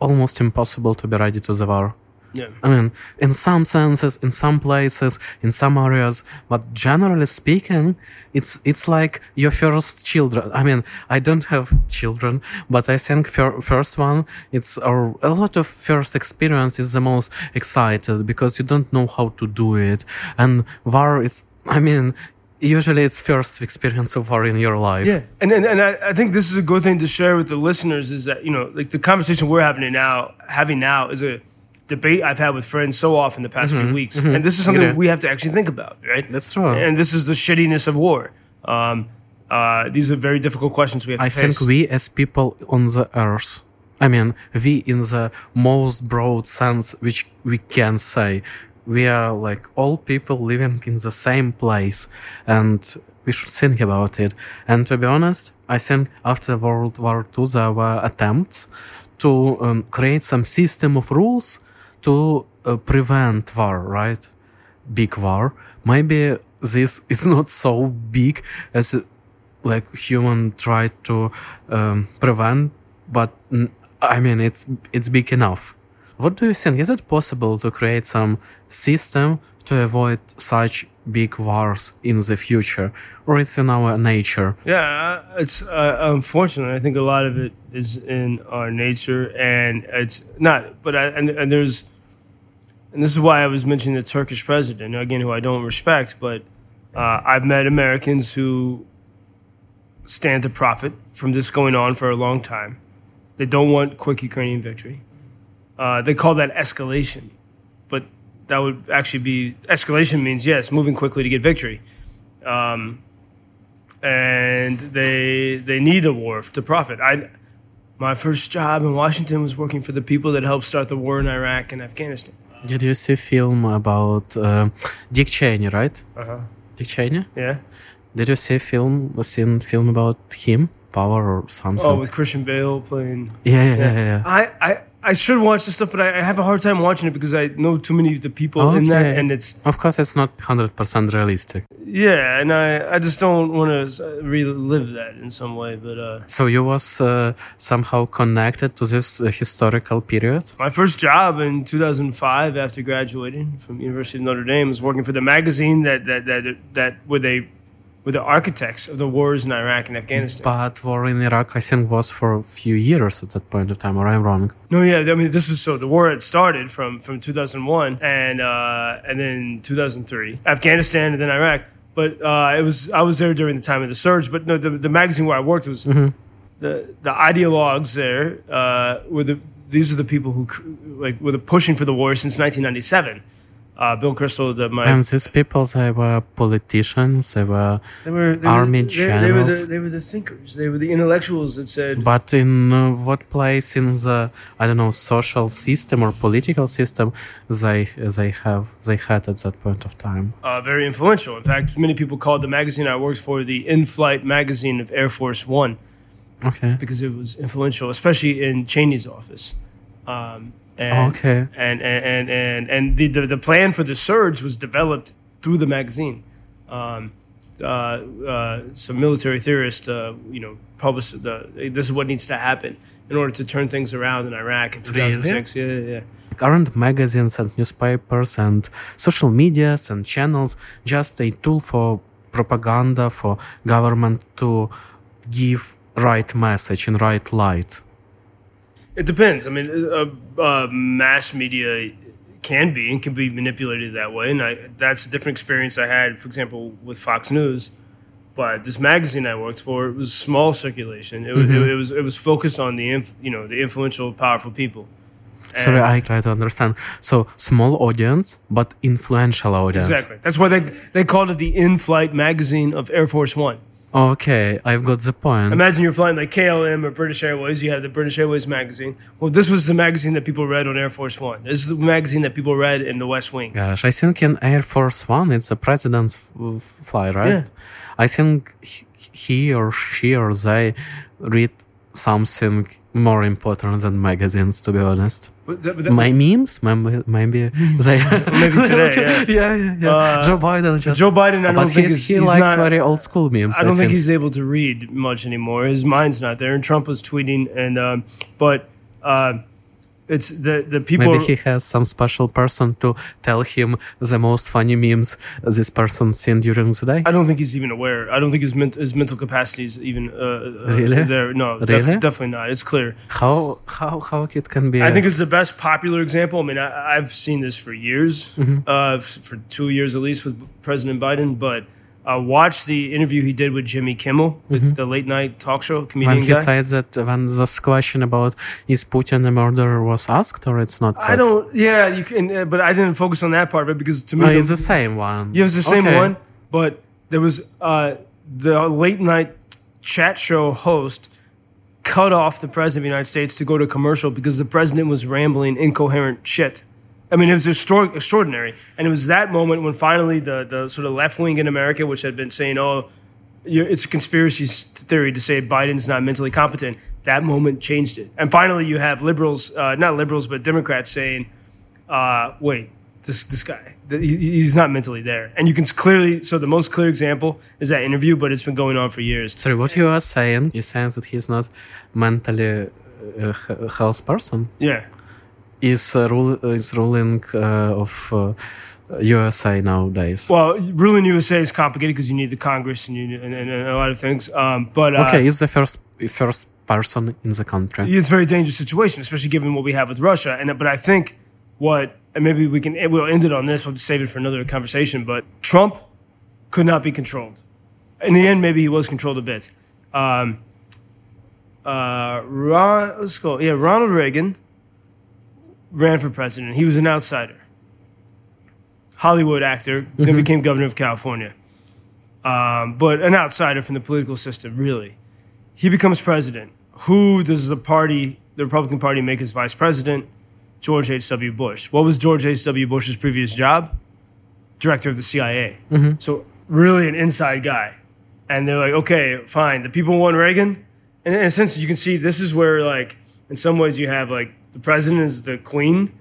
almost impossible to be ready to the war. Yeah. I mean, in some senses, in some places, in some areas, but generally speaking, it's it's like your first children. I mean, I don't have children, but I think fir- first one, it's or a lot of first experience is the most excited because you don't know how to do it, and war is. I mean, usually it's first experience so far in your life. Yeah, and and, and I, I think this is a good thing to share with the listeners is that you know like the conversation we're having now having now is a debate I've had with friends so often the past few weeks, and this is something Yeah. we have to actually think about, right? That's true. And this is the shittiness of war. Um, uh, these are very difficult questions we have to I face. think we as people on the earth, I mean, we in the most broad sense which we can say, we are like all people living in the same place and we should think about it. And to be honest, I think after World War II there were attempts to um, create some system of rules to uh, prevent war, right? Big war. Maybe this is not so big as like human try to um, prevent, but I mean it's it's big enough. What do you think? Is it possible to create some system to avoid such big wars in the future, or it's in our nature? Yeah, uh, it's uh, unfortunate. I think a lot of it is in our nature, and it's not. But I, and, and there's, and this is why I was mentioning the Turkish president again, who I don't respect. But uh, I've met Americans who stand to profit from this going on for a long time. They don't want quick Ukrainian victory. Uh, they call that escalation, but that would actually be escalation means yes, moving quickly to get victory. Um, and they they need a war to profit. I my first job in Washington was working for the people that helped start the war in Iraq and Afghanistan. Did you see film about uh, Dick Cheney, right? Uh-huh. Dick Cheney. Yeah. Did you see film? A scene film about him, Power or something? Oh, with Christian Bale playing. yeah, yeah, yeah, yeah. I, I, I should watch this stuff, but I, I have a hard time watching it because I know too many of the people in that, and it's Of course, it's not hundred percent realistic. yeah, and I, I just don't want to relive that in some way. But uh, So you was uh, somehow connected to this uh, historical period. my first job in 2005 after graduating from University of Notre Dame was working for the magazine that that that that where they were the architects of the wars in Iraq and Afghanistan. But war in Iraq, I think, was for a few years at that point of time, or I'm wrong. No, yeah, I mean this was so the war had started from from 2001 and uh, and then 2003, Afghanistan and then Iraq. But uh, it was I was there during the time of the surge. But no, the, the magazine where I worked was the the ideologues there uh, were the these are the people who like were the pushing for the war since 1997. Uh, Bill Kristol, the my And these people, they were politicians, they were they were they army were, they, they were the, they were the thinkers. They were the intellectuals that said But in uh, what place in the I don't know social system or political system they they have they had at that point of time? uh, very influential. In fact, many people called the magazine I worked for the in-flight magazine of Air Force One Okay. because it was influential, especially in Cheney's office. Um, and, Okay. And and and and, and the, the the plan for the surge was developed through the magazine. Um, uh, uh, some military theorists, uh, you know, published the this is what needs to happen in order to turn things around in Iraq in Really? 2006. Yeah, yeah, yeah. Aren't magazines and newspapers and social medias and channels just a tool for propaganda for government to give right message in right light? It depends. I mean, uh, uh, mass media can be and can be manipulated that way, and I, that's a different experience I had, for example, with Fox News. But this magazine I worked for it was small circulation. It was it, was it was focused on the inf- you know the influential, powerful people. Sorry, I try to understand. So small audience, but influential audience. exactly. That's why they they called it the in-flight magazine of Air Force One. Okay, I've got the point. Imagine you're flying like KLM or British Airways. You have the British Airways magazine. Well, this was the magazine that people read on Air Force One. This is the magazine that people read in the West Wing. Gosh, I think in Air Force One, it's the president's fly, right? Yeah. I think he or she or they read something more important than magazines, to be honest. But that- but that- My memes, maybe, maybe they. Maybe today, yeah. yeah, yeah, yeah. Uh, Joe Biden just. Joe Biden, I don't think is, he likes not, very old school memes. I don't think think he's able to read much anymore. His mind's not there. And Trump was tweeting, and um, but uh, it's the the people. Maybe he has some special person to tell him the most funny memes this person seen during the day. I don't think he's even aware. I don't think his ment- his mental capacity is even uh, uh, Really? there. No, def- Really? definitely not. It's clear. How how how it can be? I uh, think it's the best popular example. I mean, I, I've seen this for years, Mm-hmm. uh, for two years at least with President Biden. But uh, watched the interview he did with Jimmy Kimmel, with the late night talk show comedian Mm-hmm. when he guy. said that when this question about is Putin a murderer was asked or it's not said? I don't. Yeah, you can. Uh, but I didn't focus on that part of it because to me, No, the- it's the same one. Yeah, it was the same Okay. one, but there was uh, the late night chat show host cut off the president of the United States to go to commercial because the president was rambling incoherent shit. I mean, it was extra- extraordinary, and it was that moment when finally the the sort of left wing in America, which had been saying, "Oh, it's a conspiracy theory to say Biden's not mentally competent," that moment changed it, and finally you have liberals, uh, not liberals, but Democrats saying, uh, "Wait, this this guy, he, he's not mentally there," and you can clearly. So the most clear example is that interview, but it's been going on for years. Sorry, what you are saying? You're saying that he's not mentally uh, h- health person. Yeah, Is uh, rule is ruling uh, of uh, USA nowadays? well, ruling USA is complicated because you need the Congress and you and, and, and a lot of things. Um, but uh, okay, is the first first person in the country. it's a very dangerous situation, especially given what we have with Russia. And but I think what and maybe we can we'll end it on this. We'll save it for another conversation. But Trump could not be controlled. In the end, maybe he was controlled a bit. Um, uh, Ron, let's go. Yeah, Ronald Reagan ran for president. He was an outsider, Hollywood actor, then became governor of California. Um, but an outsider from the political system, really. He becomes president. Who does the party, the Republican Party, make as vice president? George H.W. Bush. What was George H.W. Bush's previous job? Director of the CIA. So, really an inside guy. And they're like, okay, fine. The people want Reagan. And in a sense, you can see this is where, like, in some ways, you have, like, the president is the queen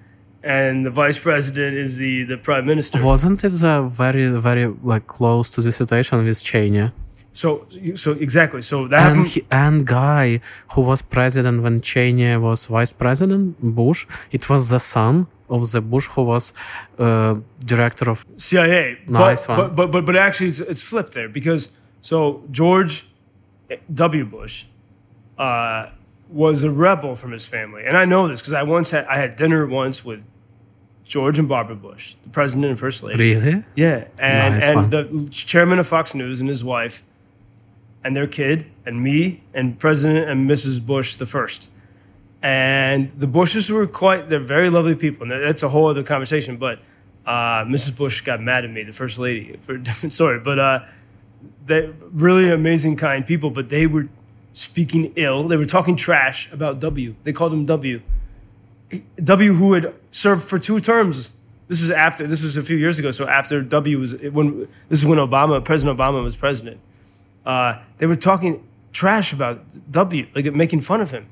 and the vice president is the, the prime minister. Wasn't it the very very like close to the situation with Cheney? So, so exactly. So that And he, and guy who was president when Cheney was vice president, Bush, it was the son of the Bush who was uh, director of. CIA. Nice but, one. But, but but but actually, it's, it's flipped there because so George W. Bush uh, was a rebel from his family, and I know this because I once had I had dinner once with George and Barbara Bush, the president and first lady. Really? Yeah, and Nice and the chairman of Fox News and his wife, and their kid, and me, and President and Mrs. Bush the first. And the Bushes were quite—they're very lovely people, and that's a whole other conversation. But Uh, Mrs. Bush got mad at me, the first lady, for a different story. But uh, they really amazing, kind people. But they were speaking ill. They were talking trash about W. They called him W. W, who had served for two terms. This is after. This was a few years ago. So after W was when this is when Obama, President Obama, was president. Uh, they were talking trash about W, like making fun of him,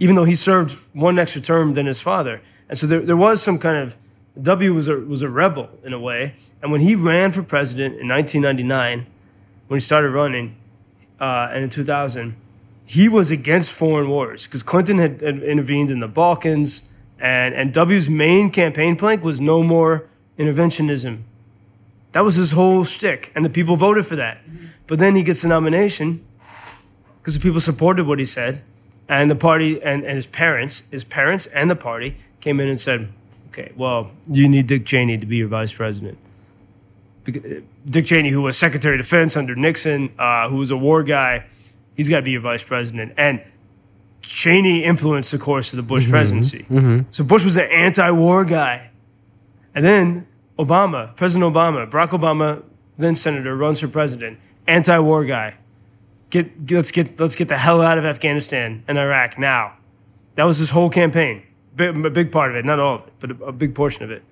even though he served one extra term than his father. And so there, there was some kind of W was a was a rebel in a way. And when he ran for president in 1999, when he started running, uh, and in 2000, he was against foreign wars because Clinton had, had intervened in the Balkans and, and W's main campaign plank was no more interventionism. That was his whole shtick, and the people voted for that. But then he gets the nomination because the people supported what he said, and the party and, and his parents, his parents and the party came in and said, okay, well, you need Dick Cheney to be your vice president. Dick Cheney, who was Secretary of Defense under Nixon, uh, who was a war guy, he's got to be your vice president. And Cheney influenced the course of the Bush mm-hmm. presidency. Mm-hmm. So Bush was an anti-war guy, and then Obama, President Obama, Barack Obama, then senator, runs for president, anti-war guy. Get, get- let's get let's get the hell out of Afghanistan and Iraq now. That was his whole campaign. Big, a big part of it, not all of it, but a, a big portion of it.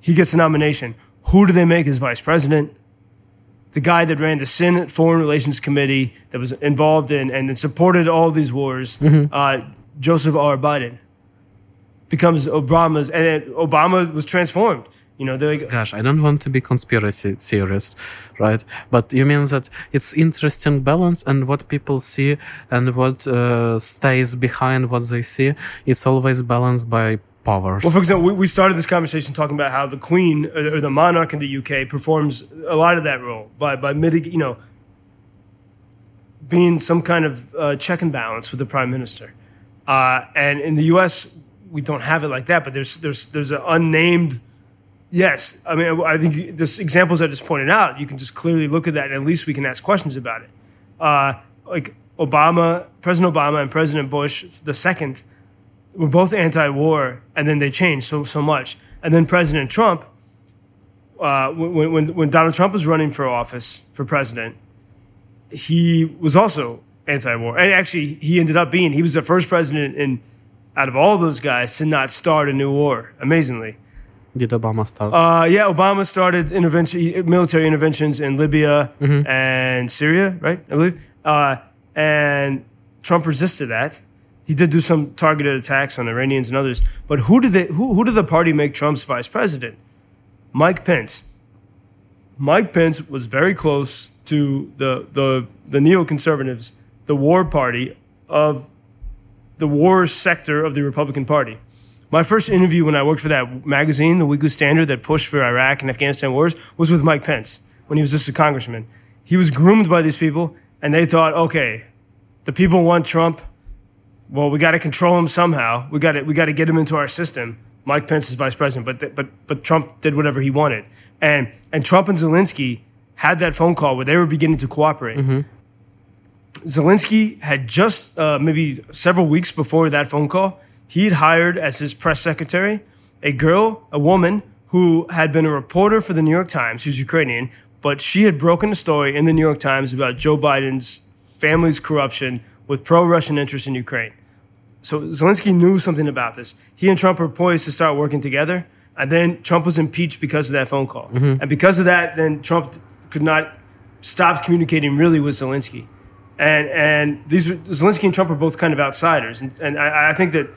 He gets the nomination. Who do they make as vice president? The guy that ran the Senate Foreign Relations Committee that was involved in and supported all these wars, uh, Joseph R. Biden, becomes Obama's, and then Obama was transformed. You know, they're like, Gosh, I don't want to be conspiracy theorist, right? But you mean that it's interesting balance and what people see and what uh, stays behind what they see, it's always balanced by powers. well, for example, we, we started this conversation talking about how the Queen or, or the monarch in the UK performs a lot of that role by by mitig- you know, being some kind of uh, check and balance with the Prime Minister. Uh, and in the U.S., we don't have it like that. But there's there's there's an unnamed. Yes, I mean I think the examples I just pointed out, you can just clearly look at that, and at least we can ask questions about it. Uh, like Obama, President Obama, and President Bush the second were both anti-war, and then they changed so so much. And then President Trump, uh, when, when when Donald Trump was running for office for president, he was also anti-war, and actually he ended up being he was the first president in out of all those guys to not start a new war. Amazingly, Did Obama start? uh, yeah, Obama started intervention, military interventions in Libya and Syria, right? I believe, uh, and Trump resisted that. He did do some targeted attacks on Iranians and others. But who did they? Who, who did the party make Trump's vice president? Mike Pence. Mike Pence was very close to the the the neoconservatives, the war party of the war sector of the Republican Party. My first interview when I worked for that magazine, the Weekly Standard, that pushed for Iraq and Afghanistan wars, was with Mike Pence when he was just a congressman. He was groomed by these people, and they thought, okay, the people want Trump. Well, we got to control him somehow. We got to we got to get him into our system. Mike Pence is vice president, but th- but but Trump did whatever he wanted, and and Trump and Zelensky had that phone call where they were beginning to cooperate. Zelensky had just uh, maybe several weeks before that phone call, he had hired as his press secretary a girl, a woman who had been a reporter for the New York Times, who's Ukrainian, but she had broken a story in the New York Times about Joe Biden's family's corruption with pro Russian interests in Ukraine. So Zelensky knew something about this. He and Trump were poised to start working together, and then Trump was impeached because of that phone call. Mm-hmm. And because of that, then Trump could not stop communicating really with Zelensky and and these Zelensky and Trump are both kind of outsiders, and, and I, I think that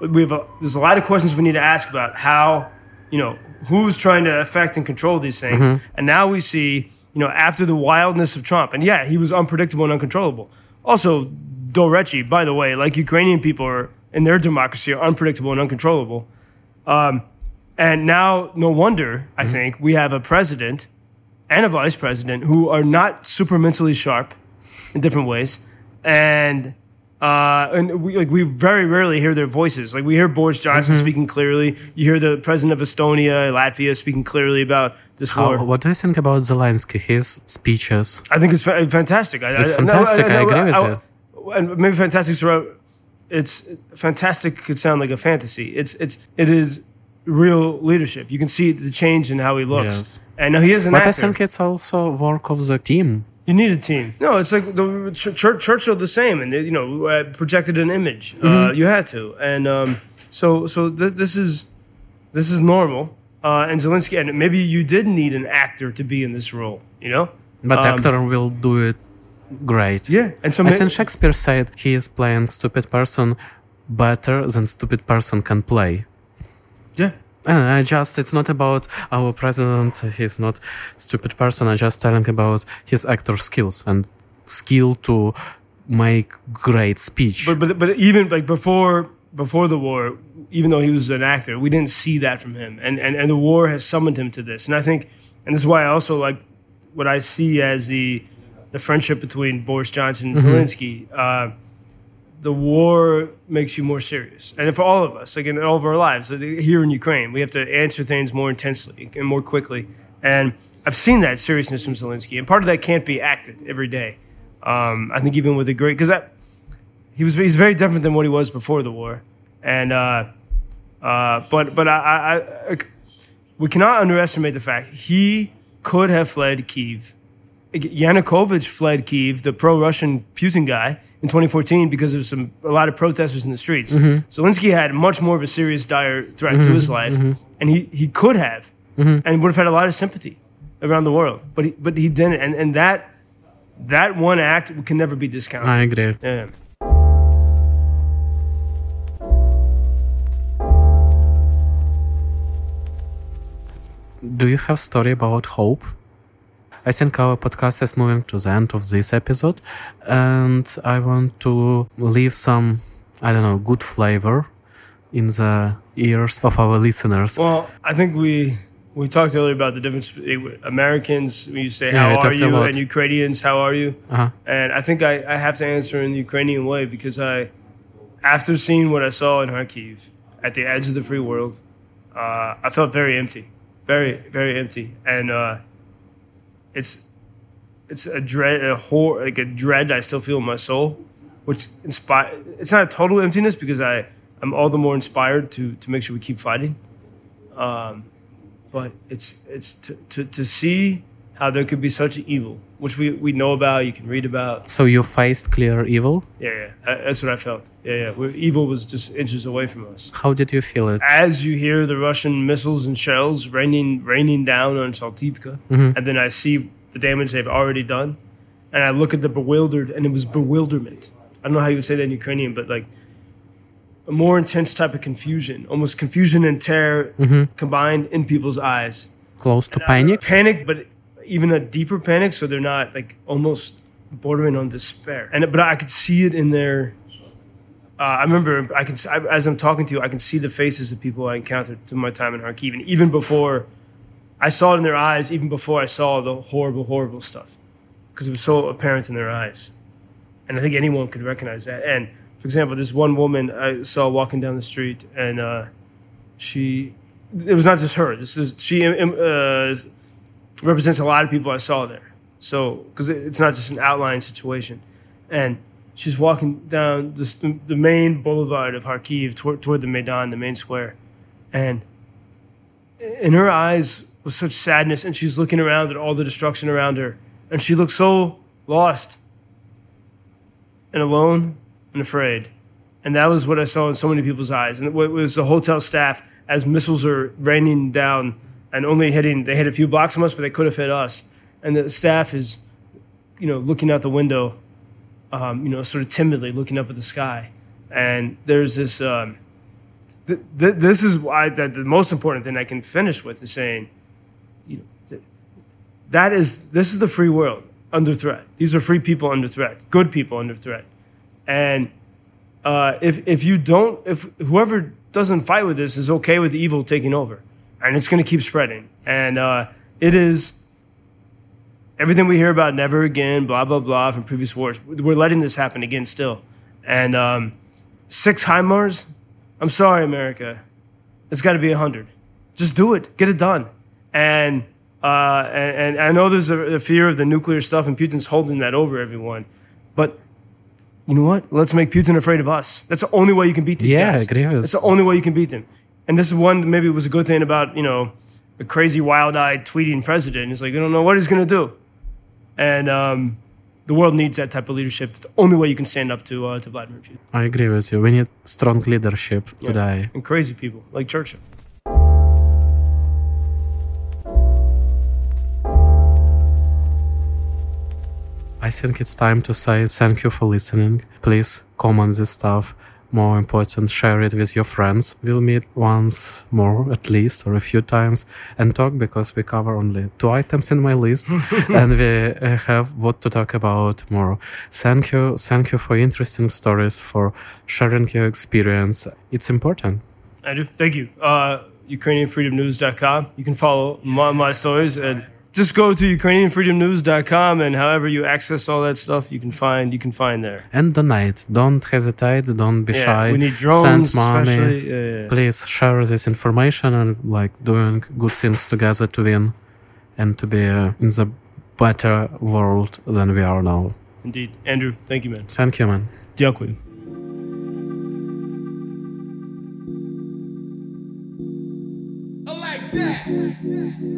we have a, there's a lot of questions we need to ask about how you know who's trying to affect and control these things, mm-hmm. and now we see you know after the wildness of Trump, and yeah, he was unpredictable and uncontrollable. Also, Dorechi, by the way, like Ukrainian people are in their democracy are unpredictable and uncontrollable. Um, and now, no wonder, I think, we have a president and a vice president who are not super mentally sharp in different ways, and uh, and we like we very rarely hear their voices. Like we hear Boris Johnson speaking clearly. You hear the president of Estonia, Latvia speaking clearly about this How, war. what do you think about Zelensky? His speeches? I think it's fa- fantastic. I, It's I- no, fantastic. I agree with I- you. And maybe fantastic. It's fantastic. Could sound like a fantasy. It's it's it is real leadership. You can see the change in how he looks. Yes. And now he is an But I actor. think it's also work of the team. You need a team. No, it's like the Ch- Ch- Churchill the same, and you know uh, projected an image. Uh, Mm-hmm. you had to, and um, so so th- this is this is normal. Uh, and Zelensky, and maybe you did need an actor to be in this role. You know, But Um, actor will do it great. yeah. And so I think Shakespeare said he is playing stupid person better than stupid person can play. yeah, And I just, it's not about our president, he's not stupid person. I'm just telling about his actor skills and skill to make great speech. but but but even like before before the war, even though he was an actor, we didn't see that from him, and and and the war has summoned him to this. And I think, and this is why I also like what I see as the the friendship between Boris Johnson and Zelensky. Uh, the war makes you more serious, and for all of us, like in all of our lives, here in Ukraine, we have to answer things more intensely and more quickly. And I've seen that seriousness from Zelensky, and part of that can't be acted every day. Um, I think even with a great because that he was he's very different than what he was before the war, and uh, uh, but but I, I, I we cannot underestimate the fact he could have fled Kiev. Yanukovych fled Kiev, the pro-Russian Putin guy, in 2014 because of some a lot of protesters in the streets. Zelensky had much more of a serious, dire threat to his life, and he, he could have, and would have had a lot of sympathy around the world, but he, but he didn't, and and that that one act can never be discounted. I agree. Yeah. Do you have story about hope? I think our podcast is moving to the end of this episode, and I want to leave some, I don't know, good flavor in the ears of our listeners. Well, I think we we talked earlier about the difference. between Americans, when you say Yeah, "How are you?" and Ukrainians, "How are you?" Uh-huh. And I think I, I have to answer in the Ukrainian way because I, after seeing what I saw in Kharkiv at the edge of the free world, uh, I felt very empty, very very empty, and uh, it's it's a dread, a horror, like a dread I still feel in my soul, which inspire. It's not a total emptiness because I I'm all the more inspired to to make sure we keep fighting. Um, but it's it's to, to, to see how there could be such evil, which we, we know about, you can read about. So you faced clear evil. Yeah, yeah, that's what I felt. Yeah, yeah, where evil was just inches away from us. How did you feel it? As you hear the Russian missiles and shells raining raining down on Saltivka, mm-hmm. and then I see the damage they've already done, and I look at the bewildered, and it was bewilderment. I don't know how you would say that in Ukrainian, but like a more intense type of confusion, almost confusion and terror mm-hmm. combined in people's eyes. Close to panic? Panic, but even a deeper panic, so they're not like almost bordering on despair. And but I could see it in their. Uh, I remember I can I, as I'm talking to you, I can see the faces of people I encountered through my time in Kharkiv, and even before, I saw it in their eyes. Even before I saw the horrible, horrible stuff, because it was so apparent in their eyes, and I think anyone could recognize that. And for example, this one woman I saw walking down the street, and uh, she. It was not just her. This is she uh, represents a lot of people I saw there. So, because it's not just an outlying situation, and she's walking down the, the main boulevard of Kharkiv toward, toward the Maidan, the main square, and in her eyes was such sadness, and she's looking around at all the destruction around her, and she looked so lost and alone and afraid. And that was what I saw in so many people's eyes. And it was the hotel staff as missiles are raining down and only hitting, they hit a few blocks from us, but they could have hit us. And the staff is, you know, looking out the window, um, you know, sort of timidly looking up at the sky. And there's this, um, th- th- this is why that the most important thing I can finish with is saying, you know, th- that is, this is the free world under threat. These are free people under threat, good people under threat. And uh, if if you don't, if whoever doesn't fight with this is okay with evil taking over, and it's going to keep spreading, and uh, it is everything we hear about never again, blah blah blah from previous wars. We're letting this happen again still, and um, six HIMARS. I'm sorry, America. It's got to be a hundred. Just do it. Get it done. And uh, and, and I know there's a, a fear of the nuclear stuff, and Putin's holding that over everyone, but you know what? Let's make Putin afraid of us. That's the only way you can beat these guys. Yeah, guys. agree That's the only way you can beat them. And this is one maybe it was a good thing about you know a crazy wild-eyed tweeting president. It's like you don't know what he's going to do, and um, the world needs that type of leadership. It's the only way you can stand up to uh, to Vladimir Putin. I agree with you. We need strong leadership Yeah. today. And crazy people like Churchill. I think it's time to say thank you for listening. Please comment this stuff. More important, share it with your friends. We'll meet once more, at least, or a few times, and talk because we cover only two items in my list, and we uh, have what to talk about more. Thank you, thank you for interesting stories, for sharing your experience. It's important. Andrew, thank you. Uh, UkrainianFreedomNews.com. You can follow my, my stories and just go to ukrainianfreedomnews.com and however you access all that stuff you can find you can find there and donate don't hesitate don't be yeah, shy we need drones send money especially. Yeah, yeah. please share this information and like doing good things together to win and to be uh, in the better world than we are now indeed andrew thank you man thank you man Дякую. I like that.